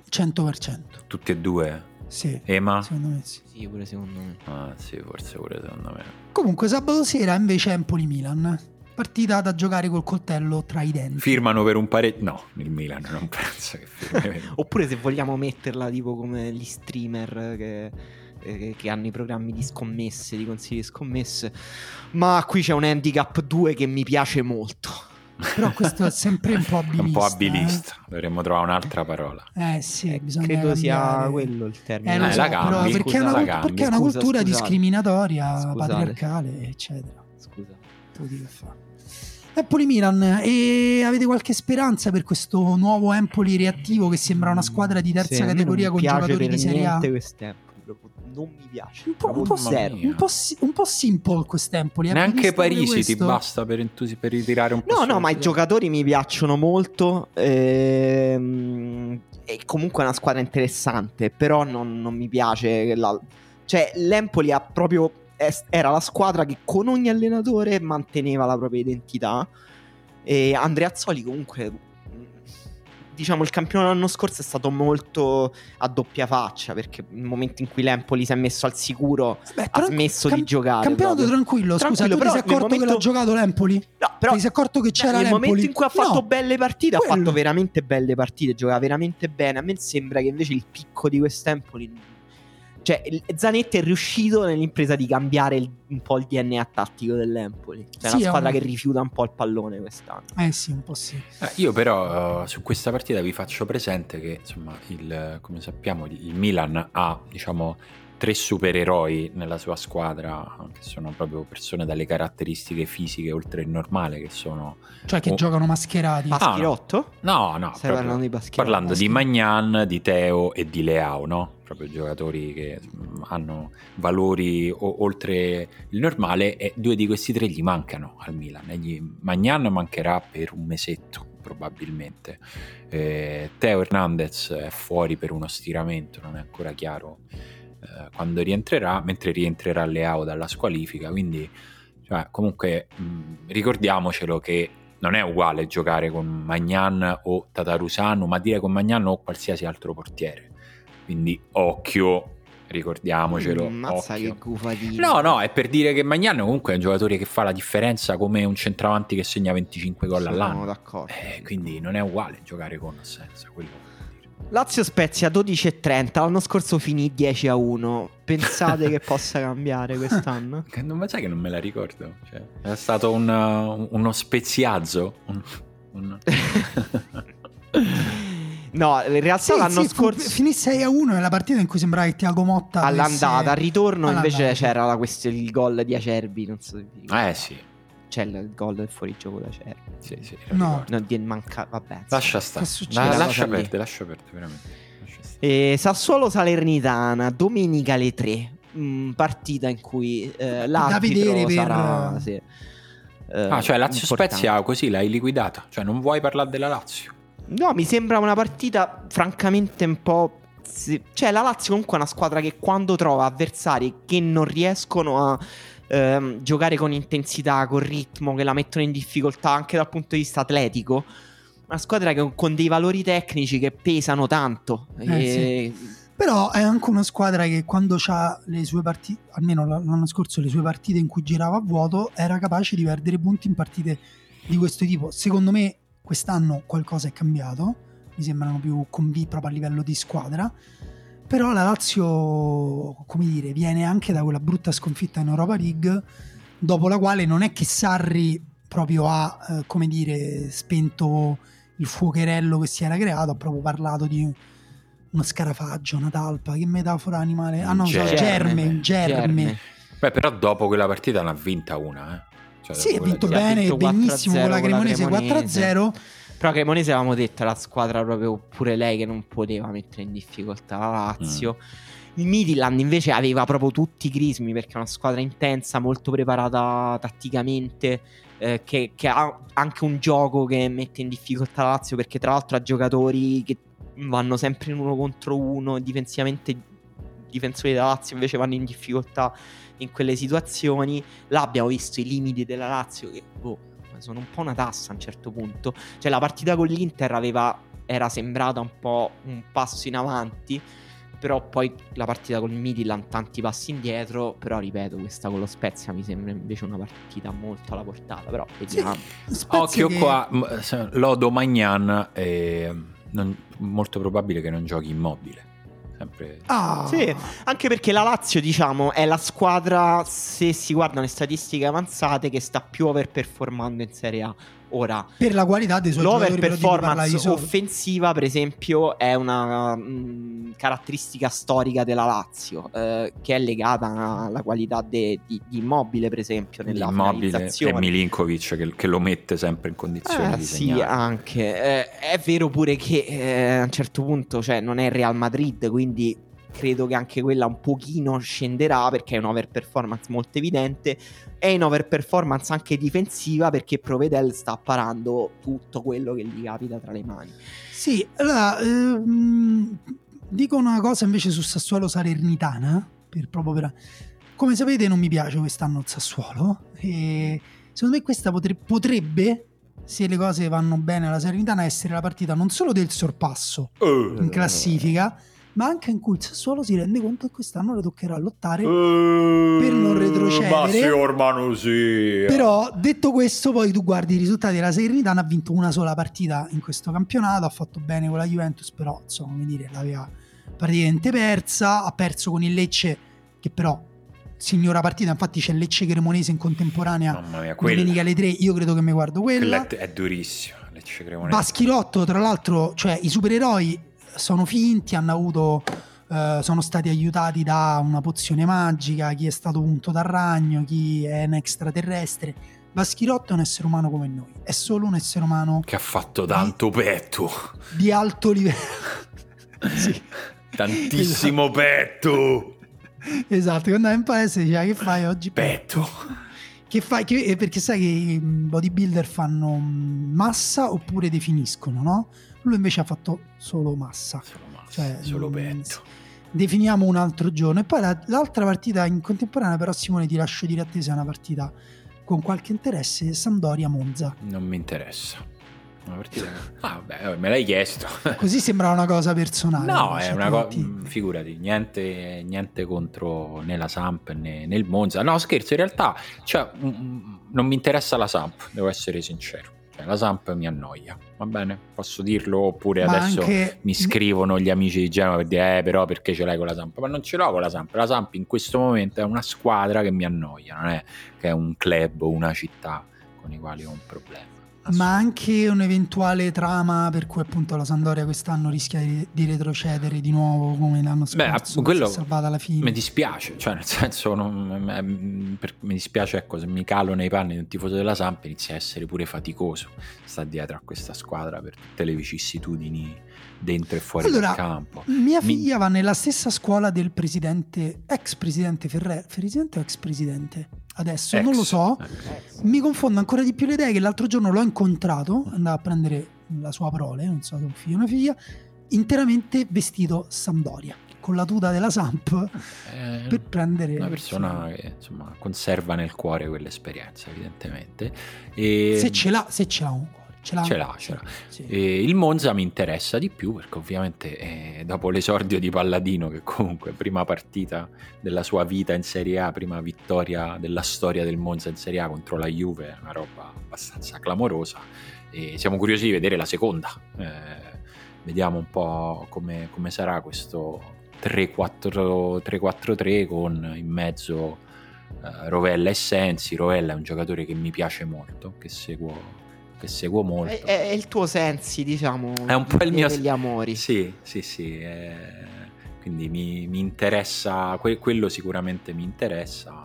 100%. Tutti e due? Sì, Ema? secondo me sì. Sì, pure secondo me. Ah, sì, forse pure secondo me. Comunque sabato sera invece Empoli-Milan. Partita da giocare col coltello tra i denti. Firmano per un pareggio? No, il Milan non penso che firmi. Oppure se vogliamo metterla tipo come gli streamer che, eh, che hanno i programmi di scommesse, di consigli di scommesse. Ma qui c'è un handicap 2 che mi piace molto. Però questo è sempre un po' abilista. un po' abilista. Dovremmo trovare un'altra parola. Eh, eh sì, bisogna Credo sia cambiare. quello il termine. Eh, Eh, so, la cambi, perché, è una, scusa, cult- perché è una cambi. cultura Scusa, scusate. discriminatoria, Scusate. patriarcale, eccetera. Scusa. Tu di che fa. Empoli Milan e avete qualche speranza per questo nuovo Empoli reattivo che sembra una squadra di terza Sì, categoria con giocatori di Serie A? quest'Empoli, proprio non mi piace. Un po', un po', mia. un po', si- un po' simple quest'Empoli. eh, Neanche Parisi ti basta per, entusi- per ritirare un po' No, no, ma i giocatori mi piacciono molto. ehm, e comunque è una squadra interessante. Però non, non mi piace. la- Cioè, l'Empoli ha proprio. Era la squadra che con ogni allenatore manteneva la propria identità. E Andreazzoli, comunque. Diciamo, il campione dell'anno scorso è stato molto a doppia faccia. Perché nel momento in cui l'Empoli si è messo al sicuro, Beh, ha smesso cam- di giocare. Campionato proprio. tranquillo, scusa, Tranquillo, tu ti però sei nel accorto che momento- l'ha giocato l'Empoli? No, però ti sei accorto che c'era nel l'Empoli? momento in cui ha fatto No. belle partite, ha quello. fatto veramente belle partite, giocava veramente bene. A me sembra che invece il picco di quest'Empoli. Cioè, Zanetti è riuscito nell'impresa di cambiare il- un po' il DNA tattico dell'Empoli. Cioè, Sì, una squadra un- che rifiuta un po' il pallone quest'anno. Eh sì, un po' sì. Eh, io però eh, su questa partita vi faccio presente che insomma il, come sappiamo il Milan ha diciamo tre supereroi nella sua squadra, che sono proprio persone dalle caratteristiche fisiche oltre il normale, che sono... Cioè che Oh. giocano mascherati. Ah, Maschirotto? No, no, Stai proprio parlando di Baschirotto? parlando di Magnan, di Teo e di Leao, no? Proprio giocatori che mm, hanno valori o- oltre il normale e due di questi tre gli mancano al Milan. E gli- Magnan mancherà per un mesetto probabilmente. Eh, Teo Hernandez è fuori per uno stiramento, non è ancora chiaro eh, quando rientrerà, mentre rientrerà Leao dalla squalifica, quindi cioè, comunque mh, ricordiamocelo che non è uguale giocare con Magnan o Tatarusano, ma dire con Magnan o qualsiasi altro portiere. Quindi occhio, ricordiamocelo. Mm, Mazza occhio. che gufatino. No, no, è per dire che Magnan comunque è un giocatore che fa la differenza come un centravanti che segna 25 gol Sono all'anno. d'accordo. Eh, quindi non è uguale giocare con o senza quello. Lazio Spezia 12,30. L'anno scorso finì 10 a 1. Pensate che possa cambiare quest'anno? Non, ma sai che non me la ricordo. Cioè, è stato un, uh, uno speziazzo. Un, un- No, in realtà Sì, l'anno sì, fu- scorso. finì 6 a 1 nella partita in cui sembrava che Tiago Motta All'andata, al avesse- ritorno invece All'andata. c'era la questione, il gol di Acerbi. Non so se vi eh sì, C'è il gol del fuorigioco di Acerbi. sì, sì. No. ricordo. No, di manca. Vabbè. Lascia stare. Che succede? La- lascia perdere, lascia perdere, veramente. Lascia stare. E Sassuolo Salernitana, domenica alle 3. Mm, partita in cui eh, l'arbitro vedere per- sarà. Sì, eh, Ah, cioè Lazio importante. Spezia così l'hai liquidata. Cioè, non vuoi parlare della Lazio? No, mi sembra una partita francamente un po'. sì. Cioè, la Lazio comunque è una squadra che quando trova avversari che non riescono a ehm, giocare con intensità, con ritmo, che la mettono in difficoltà anche dal punto di vista atletico. Una squadra che con dei valori tecnici che pesano tanto. Eh, E- Però è anche una squadra che quando ha le sue partite, almeno l'anno scorso le sue partite in cui girava a vuoto, era capace di perdere punti in partite di questo tipo. Secondo me quest'anno qualcosa è cambiato, mi sembrano più convinti proprio a livello di squadra. Però la Lazio, come dire, viene anche da quella brutta sconfitta in Europa League, dopo la quale non è che Sarri proprio ha, eh, come dire, spento il fuocherello che si era creato, ha proprio parlato di uno scarafaggio, una talpa, che metafora animale? Ah no, so, Germe. germe, un germe. Beh, però dopo quella partita ne ha vinta una, eh. Cioè, Sì, ha vinto Sì, ha bene, vinto benissimo con la 4-0 con la Cremonese Cremonese. 4-0. Però Cremonese avevamo detto la squadra proprio pure lei che non poteva mettere in difficoltà la Lazio. Il Midland invece aveva proprio tutti i crismi perché è una squadra intensa, molto preparata tatticamente, eh, che, che ha anche un gioco che mette in difficoltà la Lazio perché tra l'altro ha giocatori che vanno sempre in uno contro uno, difensivamente i difensori della Lazio invece vanno in difficoltà in quelle situazioni. Là abbiamo visto i limiti della Lazio che boh, sono un po' una tassa a un certo punto. Cioè la partita con l'Inter aveva, era sembrata un po' un passo in avanti, però poi la partita con il Midland tanti passi indietro, però ripeto, questa con lo Spezia mi sembra invece una partita molto alla portata, però vediamo. Spezia Occhio che- qua, se- Lodo Magnan è non- molto probabile che non giochi immobile. Sempre... Ah, Sì, anche perché la Lazio, diciamo, è la squadra, se si guardano le statistiche avanzate, che sta più overperformando in Serie A. Ora, per la qualità dei suoi L'overperformance sopra. offensiva, per esempio, è una mh, caratteristica storica della Lazio, eh, che è legata alla qualità de- di, di Immobile, per esempio, nella Immobile e. Milinkovic che, che lo mette sempre in condizioni Eh, di sì, segnare. anche. Eh, è vero pure che eh, a un certo punto, cioè, non è il Real Madrid, quindi credo che anche quella un pochino scenderà perché è un'overperformance molto evidente. È in overperformance anche difensiva perché Provedel sta parando tutto quello che gli capita tra le mani. Sì, allora ehm, dico una cosa invece su Sassuolo Salernitana, per, proprio per... Come sapete non mi piace quest'anno il Sassuolo e secondo me questa potre- potrebbe, se le cose vanno bene alla Salernitana, essere la partita non solo del sorpasso Eh, in classifica, ma anche in cui il Sassuolo si rende conto che quest'anno le toccherà lottare. per non retrocedere. Ma sì, ormano sì. Però detto questo, poi tu guardi i risultati della Salernitana, ha vinto una sola partita in questo campionato, ha fatto bene con la Juventus, però insomma, come dire, l'aveva praticamente persa, ha perso con il Lecce che però signora partita, infatti c'è Lecce Cremonese in contemporanea Mamma mia, quella, domenica alle 3, io credo che mi guardo quella. quella è, è durissima. Lecce Cremonese. Baschilotto, tra l'altro, cioè i supereroi sono finti, hanno avuto eh, sono stati aiutati da una pozione magica, chi è stato punto dal ragno, chi è un extraterrestre. Baschirotto è un essere umano come noi, è solo un essere umano Che ha fatto tanto petto. di alto livello. sì. Tantissimo petto. Esatto, quando è in paese diceva che fai oggi? Petto. Che fai? Che- eh, perché sai che i bodybuilder fanno massa oppure definiscono, no? Lui invece ha fatto solo massa. Solo, massa, Cioè, solo mm, petto. Definiamo un altro giorno. E poi la- l'altra partita in contemporanea, però Simone ti lascio dire a te se è una partita con qualche interesse, Sampdoria-Monza. Non mi interessa. Una partita... Ah, vabbè, me l'hai chiesto. Così sembra una cosa personale. No, è Cioè, una ti- cosa. ti- Figurati, niente, niente contro né la Samp né, né il Monza. No, scherzo, in realtà cioè, mm, non mi interessa la Samp, devo essere sincero. Cioè, la Samp mi annoia, va bene? Posso dirlo? Oppure Ma adesso anche- mi scrivono gli amici di Genova per dire, eh, però perché ce l'hai con la Samp? Ma non ce l'ho con la Samp. La Samp in questo momento è una squadra che mi annoia, non è che è un club o una città con i quali ho un problema. Ma anche un'eventuale trama per cui appunto la Sandoria quest'anno rischia di, retrocedere di nuovo come l'anno Beh, scorso. quello si è salvata alla fine. Mi dispiace, cioè nel senso non- m- per- mi dispiace ecco se mi calo nei panni di un tifoso della Samp inizia a essere pure faticoso sta dietro a questa squadra per tutte le vicissitudini dentro e fuori Allora, dal campo. Mia Mi- figlia va nella stessa scuola del presidente, ex presidente Ferrer. Presidente o ex presidente? Adesso non Ex. lo so. Eh. Mi confondo ancora di più le idee che l'altro giorno l'ho incontrato, andava a prendere la sua prole, non so se un figlio o una figlia, interamente vestito Sampdoria, con la tuta della Samp Eh, per prendere... una persona che insomma conserva nel cuore quell'esperienza evidentemente e Se ce l'ha, se ce l'ha un. Ce l'ha, Ce l'ha, ce l'ha. Sì. Il Monza mi interessa di più perché ovviamente eh, dopo l'esordio di Palladino, che comunque prima partita della sua vita in Serie A, prima vittoria della storia del Monza in Serie A contro la Juve, è una roba abbastanza clamorosa. E siamo curiosi di vedere la seconda. Eh, vediamo un po' come, come sarà questo 3-4 3-4-3 con in mezzo eh, Rovella e Sensi. Rovella è un giocatore che mi piace molto, che seguo, che seguo molto. È, è- è il tuo sensi, diciamo. È un po' il mio- degli amori. Sì, sì, sì. eh, quindi mi, mi interessa, que- quello sicuramente mi interessa.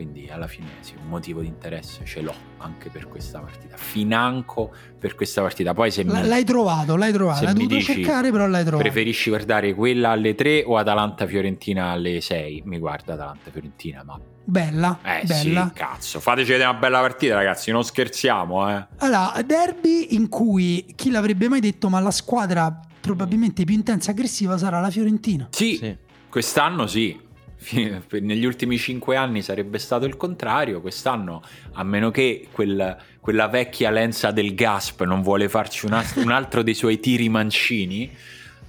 Quindi alla fine sì, un motivo di interesse ce l'ho anche per questa partita. Financo per questa partita. Poi se L- mi L'hai trovato, l'hai trovato, se l'hai mi dovuto dici, cercare, però l'hai trovato. preferisci guardare quella alle 3 o Atalanta-Fiorentina alle 6, mi guarda Atalanta-Fiorentina. Ma Bella, eh bella. sì, cazzo, fateci vedere una bella partita, ragazzi. Non scherziamo, eh. Allora, derby in cui chi l'avrebbe mai detto, ma la squadra probabilmente più intensa e aggressiva sarà la Fiorentina. Sì, Sì. Quest'anno sì, negli ultimi cinque anni sarebbe stato il contrario, quest'anno a meno che quel- quella vecchia lenza del Gasp non vuole farci un, as- un altro dei suoi tiri mancini,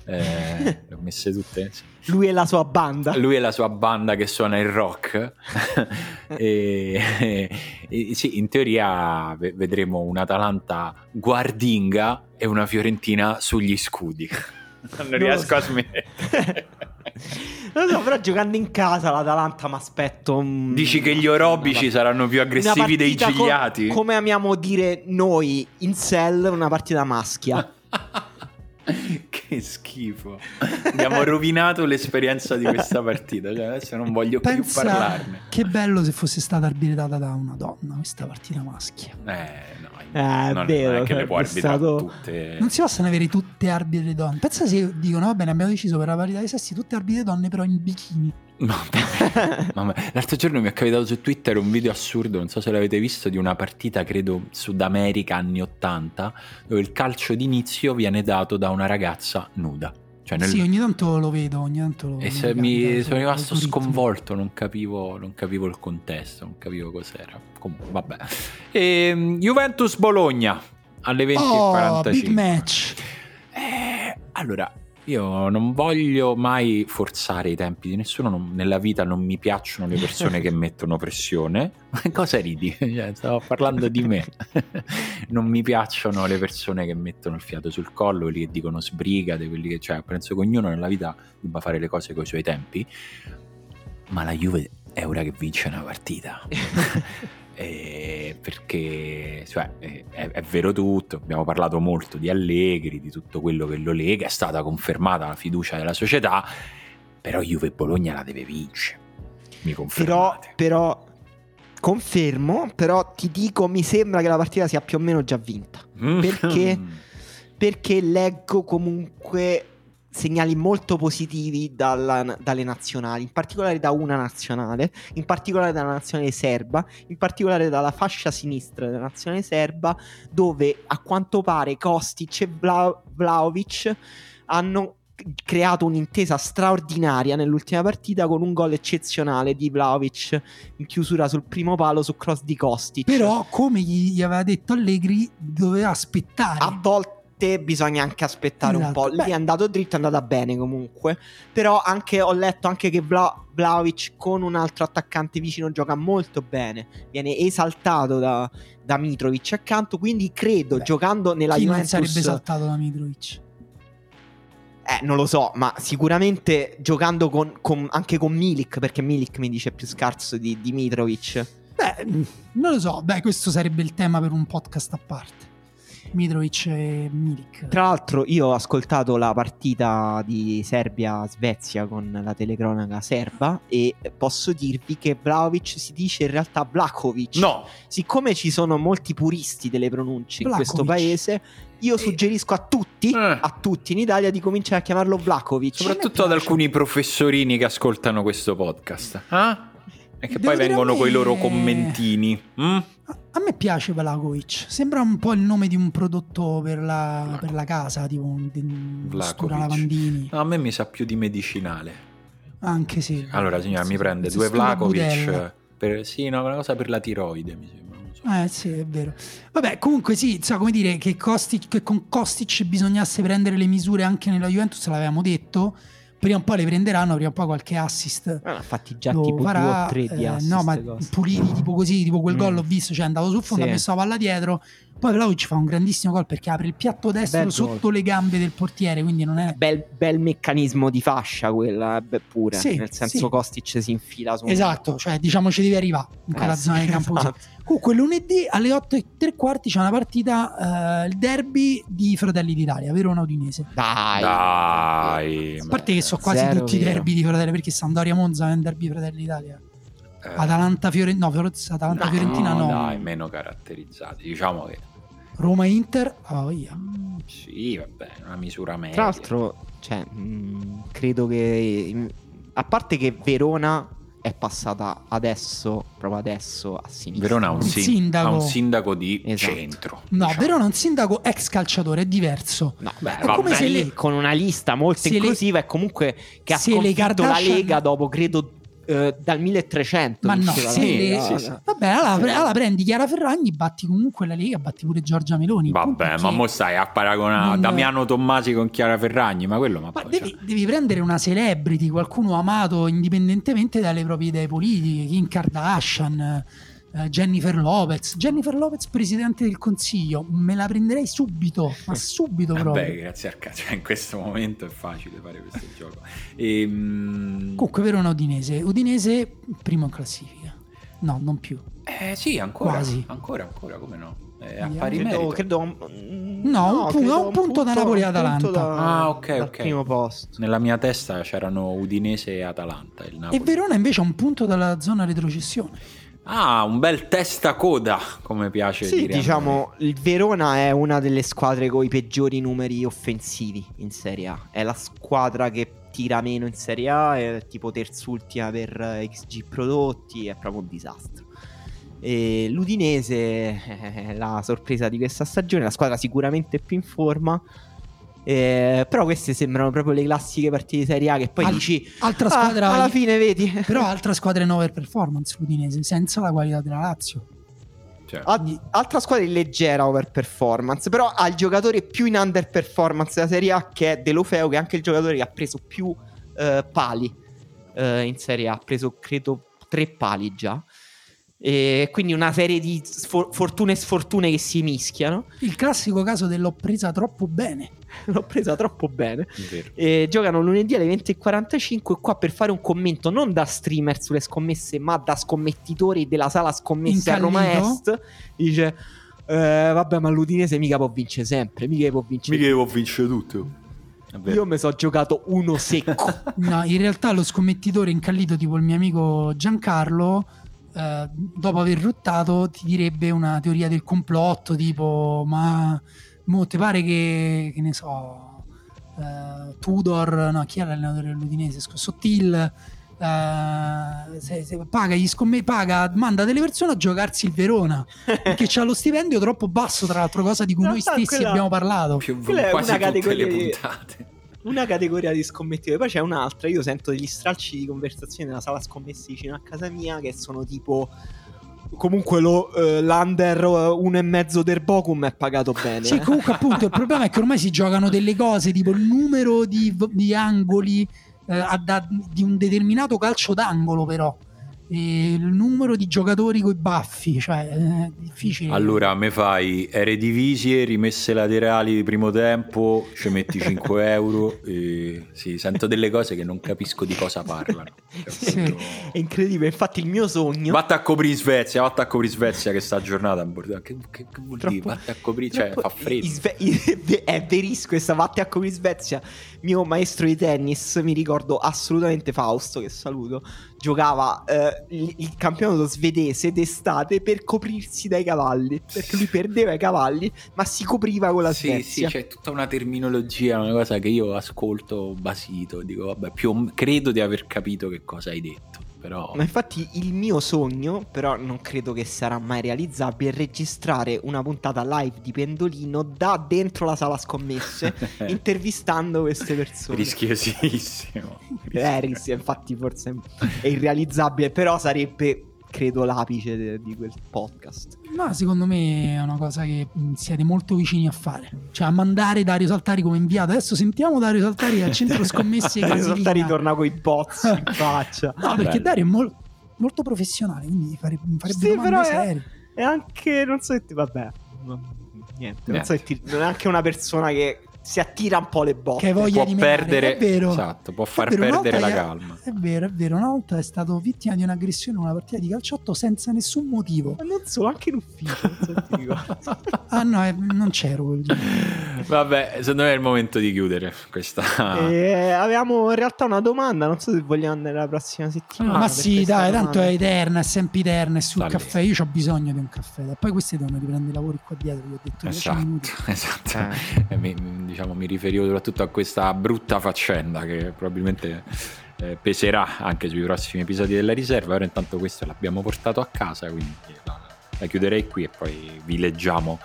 eh, le ho messe tutte. Lui e la sua banda. Lui e la sua banda che suona il rock. e, e- sì, in teoria ve- vedremo un Atalanta guardinga e una Fiorentina sugli scudi. Non riesco so. a smettere. Non so, però giocando in casa l'Atalanta mi aspetto. un- Dici che gli orobici una- saranno più aggressivi dei gigliati? come amiamo dire noi in cell, una partita maschia. che schifo. Abbiamo rovinato l'esperienza di questa partita. Cioè, adesso non voglio più Pensa parlarne. che bello se fosse stata arbitrata da una donna questa partita maschia. Eh, Eh, è non, vero, non è che le può arbitrare stato- tutte. Non si possono avere tutte arbitri donne. Pensa se dicono, va bene, abbiamo deciso per la parità dei sessi tutte arbitri donne, però in bikini. Mamma- L'altro giorno mi è capitato su Twitter un video assurdo, non so se l'avete visto, di una partita, credo, Sud America anni 80, dove il calcio d'inizio viene dato da una ragazza nuda. Cioè nel- Sì, ogni tanto lo vedo, ogni tanto lo E mi mi sono rimasto sconvolto, non capivo, non capivo il contesto, non capivo cos'era. Comunque, vabbè. Ehm, Juventus Bologna alle 20.45. Oh, big match. Eh, allora, io non voglio mai forzare i tempi di nessuno, non- nella vita non mi piacciono le persone che mettono pressione. Ma cosa ridi? Cioè, stavo parlando di me. non mi piacciono le persone che mettono il fiato sul collo, quelli che dicono sbrigate, quelli che... Cioè, penso che ognuno nella vita debba fare le cose con i suoi tempi, ma la Juve è ora che vince una partita. Eh, perché cioè, eh, è, è vero tutto, abbiamo parlato molto di Allegri, di tutto quello che lo lega, è stata confermata la fiducia della società, però Juve Bologna la deve vincere. Mi Però, però confermo, però ti dico, mi sembra che la partita sia più o meno già vinta. perché? Perché leggo comunque segnali molto positivi dalla- dalle nazionali, in particolare da una nazionale, in particolare dalla nazionale serba, in particolare dalla fascia sinistra della nazionale serba, dove a quanto pare Kostic e Vla- Vlaovic hanno creato un'intesa straordinaria nell'ultima partita con un gol eccezionale di Vlaovic in chiusura sul primo palo su cross di Kostic. Però, come gli, gli aveva detto Allegri, doveva aspettare. a volte bisogna anche aspettare un Esatto. po'. Lì Beh. è andato dritto, è andata bene comunque. Però anche ho letto anche che Vlaovic con un altro attaccante vicino gioca molto bene. Viene esaltato da, da Mitrovic accanto. Quindi credo, Beh, giocando nella Chi non Juventus, sarebbe saltato da Mitrovic? eh, non lo so, ma sicuramente giocando con, con- anche con Milik, perché Milik mi dice più scarso di, di Mitrovic. Beh, mm, non lo so. Beh, questo sarebbe il tema per un podcast a parte. Mitrovic e Milik. Tra l'altro, io ho ascoltato la partita di Serbia-Svezia con la telecronaca serba e posso dirvi che Vlaovic si dice in realtà Vlakovic. No, Siccome ci sono molti puristi delle pronunce in Vlahovic. questo paese, io suggerisco a tutti, Eh. a tutti in Italia di cominciare a chiamarlo Vlakovic. soprattutto ad alcuni professorini che ascoltano questo podcast. Ah? E che Devo poi vengono me- con i loro commentini. Mm? A me piace Vlakovic. Sembra un po' il nome di un prodotto per la, per la casa, tipo un. Stura Lavandini. No, a me mi sa più di medicinale. Anche se. Allora, signora, mi prende due budella. Per, sì, no, una cosa per la tiroide, mi sembra. Eh sì, è vero. Vabbè, comunque sì, so come dire che, Kostic, che con Kostic bisognasse prendere le misure anche nella Juventus, l'avevamo detto. Prima o poi le prenderanno, prima o poi qualche assist Eh, infatti già tipo farà. o tre di eh, assist. no, ma cose. puliti tipo così, tipo quel Mm. gol l'ho visto, cioè è andato sul fondo, Sì. ha messo la palla dietro. Poi Vlaovic fa un grandissimo gol perché apre il piatto destro Bel sotto gol. le gambe del portiere, quindi non è... Bel, bel meccanismo di fascia quella, beh, pure. Sì, nel senso sì. Kostic si infila su Esatto, cioè diciamo ci devi arrivare in quella Eh, zona sì, di campo esatto. Comunque lunedì alle 8 e tre quarti c'è una partita, eh, il derby di Fratelli d'Italia, Verona Udinese. Dai. Dai. A parte che so quasi Zero tutti i derby di Fratelli, perché Sampdoria Monza è un derby Fratelli d'Italia. Eh, Atalanta Fiorentina, no, Atalanta No, Fiorentina no. Dai, meno caratterizzati. Diciamo che Roma Inter, ah, via. sì, vabbè, una misura media. Tra l'altro, cioè, mh, credo che. mh, A parte che Verona è passata adesso, proprio adesso, a sinistra. Verona ha un, sin- sindaco. ha un sindaco di Esatto. centro. No, diciamo. Verona è un sindaco ex calciatore, è diverso. No, beh, È come se lì le- con una lista molto le- inclusiva e comunque che ha se le sconfitto la Lega dopo, credo, eh, dal 1300. Ma no, le- sì, sì. Vabbè, allora, allora prendi Chiara Ferragni, batti comunque la Lega, batti pure Giorgia Meloni. Vabbè, ma mo stai a paragonare non- Damiano Tommasi con Chiara Ferragni, ma quello ma, Ma poi, devi, cioè, devi prendere una celebrity, qualcuno amato indipendentemente dalle proprie idee politiche, Kim Kardashian, Jennifer Lopez. Jennifer Lopez, presidente del consiglio, me la prenderei subito, ma subito proprio. Vabbè, grazie al cazzo, in questo momento è facile fare questo gioco. Ehm, Comunque Verona Udinese, Udinese primo in classifica. No, non più. eh sì, ancora, Quasi. ancora, ancora, come no? Eh, a pari Credo, merito. credo un- No, un pu- credo un punto da Napoli e un Atalanta. da- Ah, ok, ok. primo posto. Nella mia testa c'erano Udinese e Atalanta. Il Napoli. E Verona invece ha un punto dalla zona retrocessione. Ah, un bel testa coda, come piace Sì, dire. diciamo, il Verona è una delle squadre con i peggiori numeri offensivi in Serie A. È la squadra che tira meno in Serie A, è tipo terzultima per eh, XG prodotti, è proprio un disastro. E l'Udinese è la sorpresa di questa stagione, la squadra sicuramente più in forma. Eh, però queste sembrano proprio le classiche partite di Serie A che poi Al- dici Altra "Ah, squadra alla fine vedi Però altra squadra in over performance l'Udinese, senza la qualità della Lazio. Cioè, Ah, altra squadra in leggera over performance, però ha il giocatore più in under performance della Serie A che è Delofeo, che è anche il giocatore che ha preso più eh, pali eh, in Serie A, ha preso credo tre pali già. E quindi una serie di sfor- fortune e sfortune che si mischiano. Il classico caso dell'ho presa troppo bene. L'ho presa troppo bene. E giocano lunedì alle 20.45 qua per fare un commento non da streamer sulle scommesse ma da scommettitori della sala scommesse a Roma Incallito? Est dice "Eh, vabbè ma l'Udinese mica può vincere sempre mica può vincere Mica devo vincere tutto. Io mi sono giocato uno secco No, in realtà lo scommettitore incallito tipo il mio amico Giancarlo, eh, dopo aver ruttato, ti direbbe una teoria del complotto, tipo, ma mo ti pare che, che ne so, eh, Tudor, no, chi è l'allenatore dell'Udinese? Sottil, eh, se- se paga gli scomme- paga, manda delle persone a giocarsi il Verona, perché c'ha lo stipendio troppo basso, tra l'altro, cosa di cui No, noi no, stessi quella- abbiamo parlato. Più, Quella è una tutte categoria le di- puntate. una categoria di scommettitori poi c'è un'altra io sento degli stralci di conversazione nella sala scommesse vicino a casa mia che sono tipo comunque lo, eh, l'under eh, uno e mezzo del Bochum è pagato bene Sì, eh. comunque appunto il problema è che ormai si giocano delle cose tipo il numero di, di angoli eh, a- da- di un determinato calcio d'angolo però e il numero di giocatori coi baffi cioè è difficile Allora, me fai Eredivisie, rimesse laterali di primo tempo, ci metti 5 euro. E... Sì, sento delle cose che non capisco di cosa parlano. Sì. è incredibile infatti il mio sogno Vatta a coprire Svezia, vatta a coprire Svezia che sta giornata. Che, che, che vuol dire? Troppo- Vatta a coprire, cioè fa freddo. in Sve- in- è verissimo questa vatte a in Svezia mio maestro di tennis mi ricordo assolutamente Fausto che saluto giocava eh, il, il campionato svedese d'estate per coprirsi dai cavalli perché lui perdeva i cavalli ma si copriva con la Sì, sì, c'è tutta una terminologia, una cosa che io ascolto basito. Dico, vabbè, più credo di aver capito che cosa hai detto. Però Ma infatti il mio sogno, però non credo che sarà mai realizzabile, è registrare una puntata live di Pendolino da dentro la sala scommesse, intervistando queste persone. rischiosissimo. Eh, ris- infatti forse è irrealizzabile, però sarebbe, credo, l'apice de- di quel podcast. ma secondo me è una cosa che mh, siete molto vicini a fare cioè a mandare Dario Saltari come inviato adesso sentiamo Dario Saltari al centro scommesse Dario. Saltari torna con i bozzi in faccia. no perché Bello. Dario è mol- molto professionale quindi farebbe, farebbe Sì, domande però è- serie E anche, non so se ti... Vabbè, no, niente, non Niente. so se ti... Non è anche una persona che si attira un po' le botte. che voglia può di perdere, è vero esatto, può far vero, perdere la gli calma. È vero, è vero. Una volta è stato vittima di un'aggressione in una partita di calciotto senza nessun motivo. Ma non solo, anche in ufficio. Ah no, eh, non c'ero quel giorno. Vabbè, secondo me è il momento di chiudere questa. E avevamo in realtà una domanda, non so se vogliamo andare la prossima settimana. Ma sì, dai, tanto è domanda. eterna, è sempre eterna, è sul lì. caffè. Io ho bisogno di un caffè. E poi questi devono riprendere i lavori qua dietro, vi ho detto 10 Esatto, minuti. esatto. Eh. E mi, diciamo, mi riferivo soprattutto a questa brutta faccenda che probabilmente eh, peserà anche sui prossimi episodi della riserva. Ora intanto questo l'abbiamo portato a casa, quindi la, la chiuderei qui e poi vi leggiamo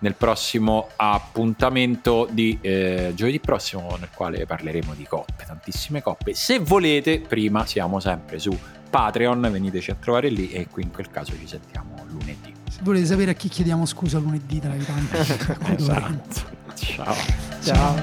nel prossimo appuntamento di eh, giovedì prossimo nel quale parleremo di coppe, tantissime coppe. Se volete, prima siamo sempre su Patreon, veniteci a trovare lì e qui in quel caso ci sentiamo lunedì. Se volete sapere a chi chiediamo scusa lunedì tra i tanti. Esatto. 家，家。